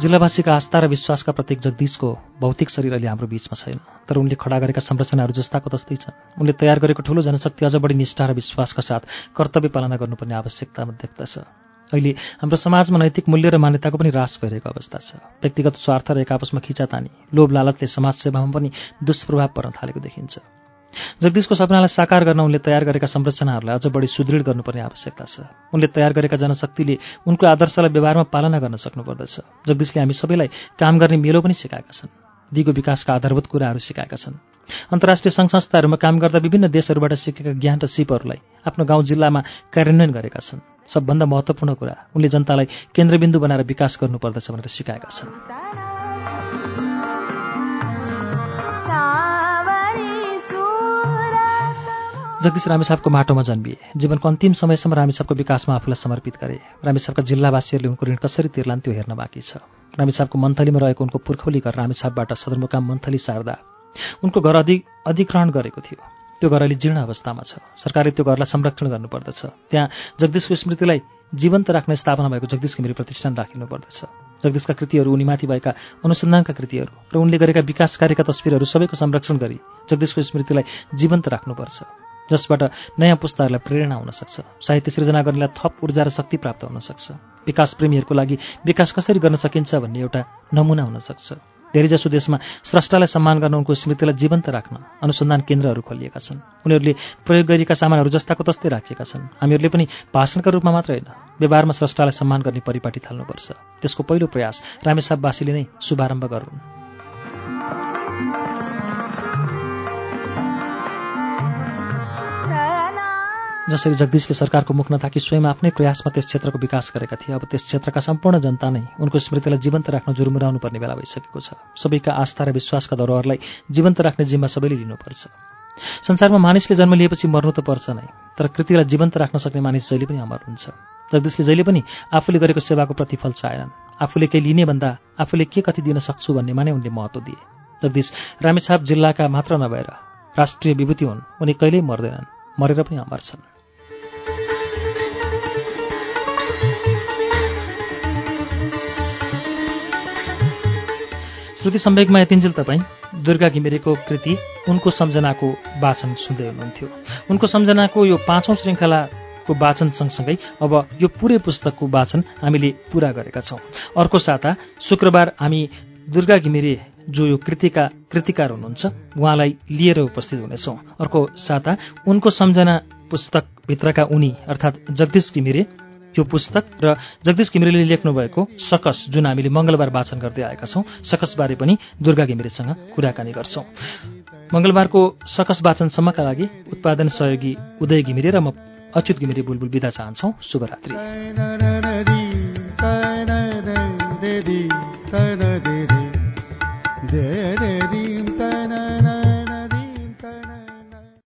जिल्लावासीका आस्था र विश्वासका प्रत्येक जगदीशको भौतिक शरीर अहिले हाम्रो बीचमा छैन। तर उनले खडा गरेका संरचनाहरू जस्ताको तस्तै छन्। उनले तयार गरेको ठूलो जनशक्ति अझ बढी निष्ठा र विश्वासका साथ कर्तव्य पालना गर्नुपर्ने आवश्यकता देख्दछ। अहिले हाम्रो समाजमा नैतिक मूल्य र मान्यताको पनि ह्रास भइरहेको अवस्था छ। व्यक्तिगत स्वार्थ र एक आपसमा खिचातानी लोभ लालचले समाजसेवामा पनि दुष्प्रभाव पर्न थालेको देखिन्छ। जगदीशको सपनालाई साकार गर्न उनले तयार गरेका संरचनाहरूलाई अझ बढी सुदृढ गर्नुपर्ने आवश्यकता छ। उनले तयार गरेका जनशक्तिले उनको आदर्शलाई व्यवहारमा पालना गर्न सक्नुपर्दछ। जगदीशले हामी सबैलाई काम गर्ने मेलो पनि सिकाएका छन्। दिगो विकासका आधारभूत कुराहरू सिकाएका छन्। अन्तर्राष्ट्रिय सङ्घ संस्थाहरूमा काम गर्दा विभिन्न देशहरूबाट सिकेका ज्ञान र सिपहरूलाई आफ्नो गाउँ जिल्लामा कार्यान्वयन गरेका छन्। सबभन्दा महत्त्वपूर्ण कुरा उनले जनतालाई केन्द्रबिन्दु बनाएर विकास गर्नुपर्दछ भनेर सिकाएका छन्। जगदीश रामेसाबको माटोमा जन्मिए। जीवनको अन्तिम समयसम्म रामेसाबको विकासमा आफूलाई समर्पित गरे। रामेसाबका जिल्लावासीहरूले उनको ऋण कसरी तिर्लान् त्यो हेर्न बाँकी छ। रामेसाबको मन्थलीमा रहेको उनको पुर्खौली घर रामेसाबबाट सदरमुकाम मन्थली सार्दा उनको घर अधि अधिग्रहण गरेको थियो। त्यो घर अहिले जीर्ण अवस्थामा छ। सरकारले त्यो घरलाई संरक्षण गर्नुपर्दछ। त्यहाँ जगदीशको स्मृतिलाई जीवन्त राख्ने स्थापना भएको जगदीश घिमिरे प्रतिष्ठान राखिनुपर्दछ। जगदीशका कृतिहरू उनीमाथि भएका अनुसन्धानका कृतिहरू र उनले गरेका विकास कार्यका तस्विरहरू सबैको संरक्षण गरी जगदीशको स्मृतिलाई जीवन्त राख्नुपर्छ। जसबाट नयाँ पुस्ताहरूलाई प्रेरणा हुन सक्छ। साहित्य सृजना गर्नेलाई थप ऊर्जा र शक्ति प्राप्त हुन सक्छ। विकास प्रेमीहरूको लागि विकास कसरी गर्न सकिन्छ भन्ने एउटा नमुना हुन सक्छ। धेरैजसो देशमा स्रष्टालाई सम्मान गर्न उनको स्मृतिलाई जीवन्त राख्न अनुसन्धान केन्द्रहरू खोलिएका छन्। उनीहरूले प्रयोग गरिएका सामानहरू जस्ताको तस्तै राखिएका छन्। हामीहरूले पनि भाषणका रूपमा मात्र होइन व्यवहारमा स्रष्टालाई सम्मान गर्ने परिपाटी थाल्नुपर्छ। त्यसको पहिलो प्रयास रामेसाबवासीले नै शुभारम्भ गरून्। जसरी जगदीशले सरकारको मुख नथाकी स्वयं आफ्नै प्रयासमा त्यस क्षेत्रको विकास गरेका थिए अब त्यस क्षेत्रका सम्पूर्ण जनता नै उनको स्मृतिलाई जीवन्त राख्न जुरुमुराउनु पर्ने बेला भइसकेको छ। सबैका आस्था र विश्वासका धरोहरलाई जीवन्त राख्ने जिम्मा सबैले लिनुपर्छ। संसारमा मानिसले जन्म लिएपछि मर्नु त पर्छ नै तर कृतिलाई जीवन्त राख्न सक्ने मानिस जहिले पनि अमर हुन्छ। जगदीशले जहिले पनि आफूले गरेको सेवाको प्रतिफल चाहेनन्। आफूले केही लिने भन्दा आफूले के कति दिन सक्छु भन्नेमा नै उनले महत्त्व दिए। जगदीश रामेछाप जिल्लाका मात्र नभएर राष्ट्रिय विभूति हुन् उनी कहिल्यै मर्दैनन् मरेर पनि अमर छन्। श्रुति सम्वेकमा यतिन्जेल तपाईँ। दुर्गा घिमिरेको कृति उनको सम्झनाको वाचन सुन्दै हुनुहुन्थ्यो। उनको सम्झनाको यो पाँचौँ श्रृङ्खलाको वाचन सँगसँगै अब यो पुरै पुस्तकको वाचन हामीले पुरा गरेका छौँ। अर्को साता शुक्रबार हामी दुर्गा घिमिरे जो यो कृतिका कृतिकार हुनुहुन्छ उहाँलाई लिएर उपस्थित हुनेछौँ। अर्को साता उनको सम्झना पुस्तकभित्रका उनी अर्थात् जगदीश घिमिरे यो पुस्तक र जगदीश घिमिरेले लेख्नुभएको सकस जुन हामीले मङ्गलबार वाचन गर्दै आएका छौँ सकसबारे पनि दुर्गा घिमिरेसँग कुराकानी गर्छौँ मङ्गलबारको सकस वाचनसम्मका लागि उत्पादन सहयोगी उदय घिमिरे र म अच्युत घिमिरे बुलबुल बिदा चाहन्छौ शुभरात्रि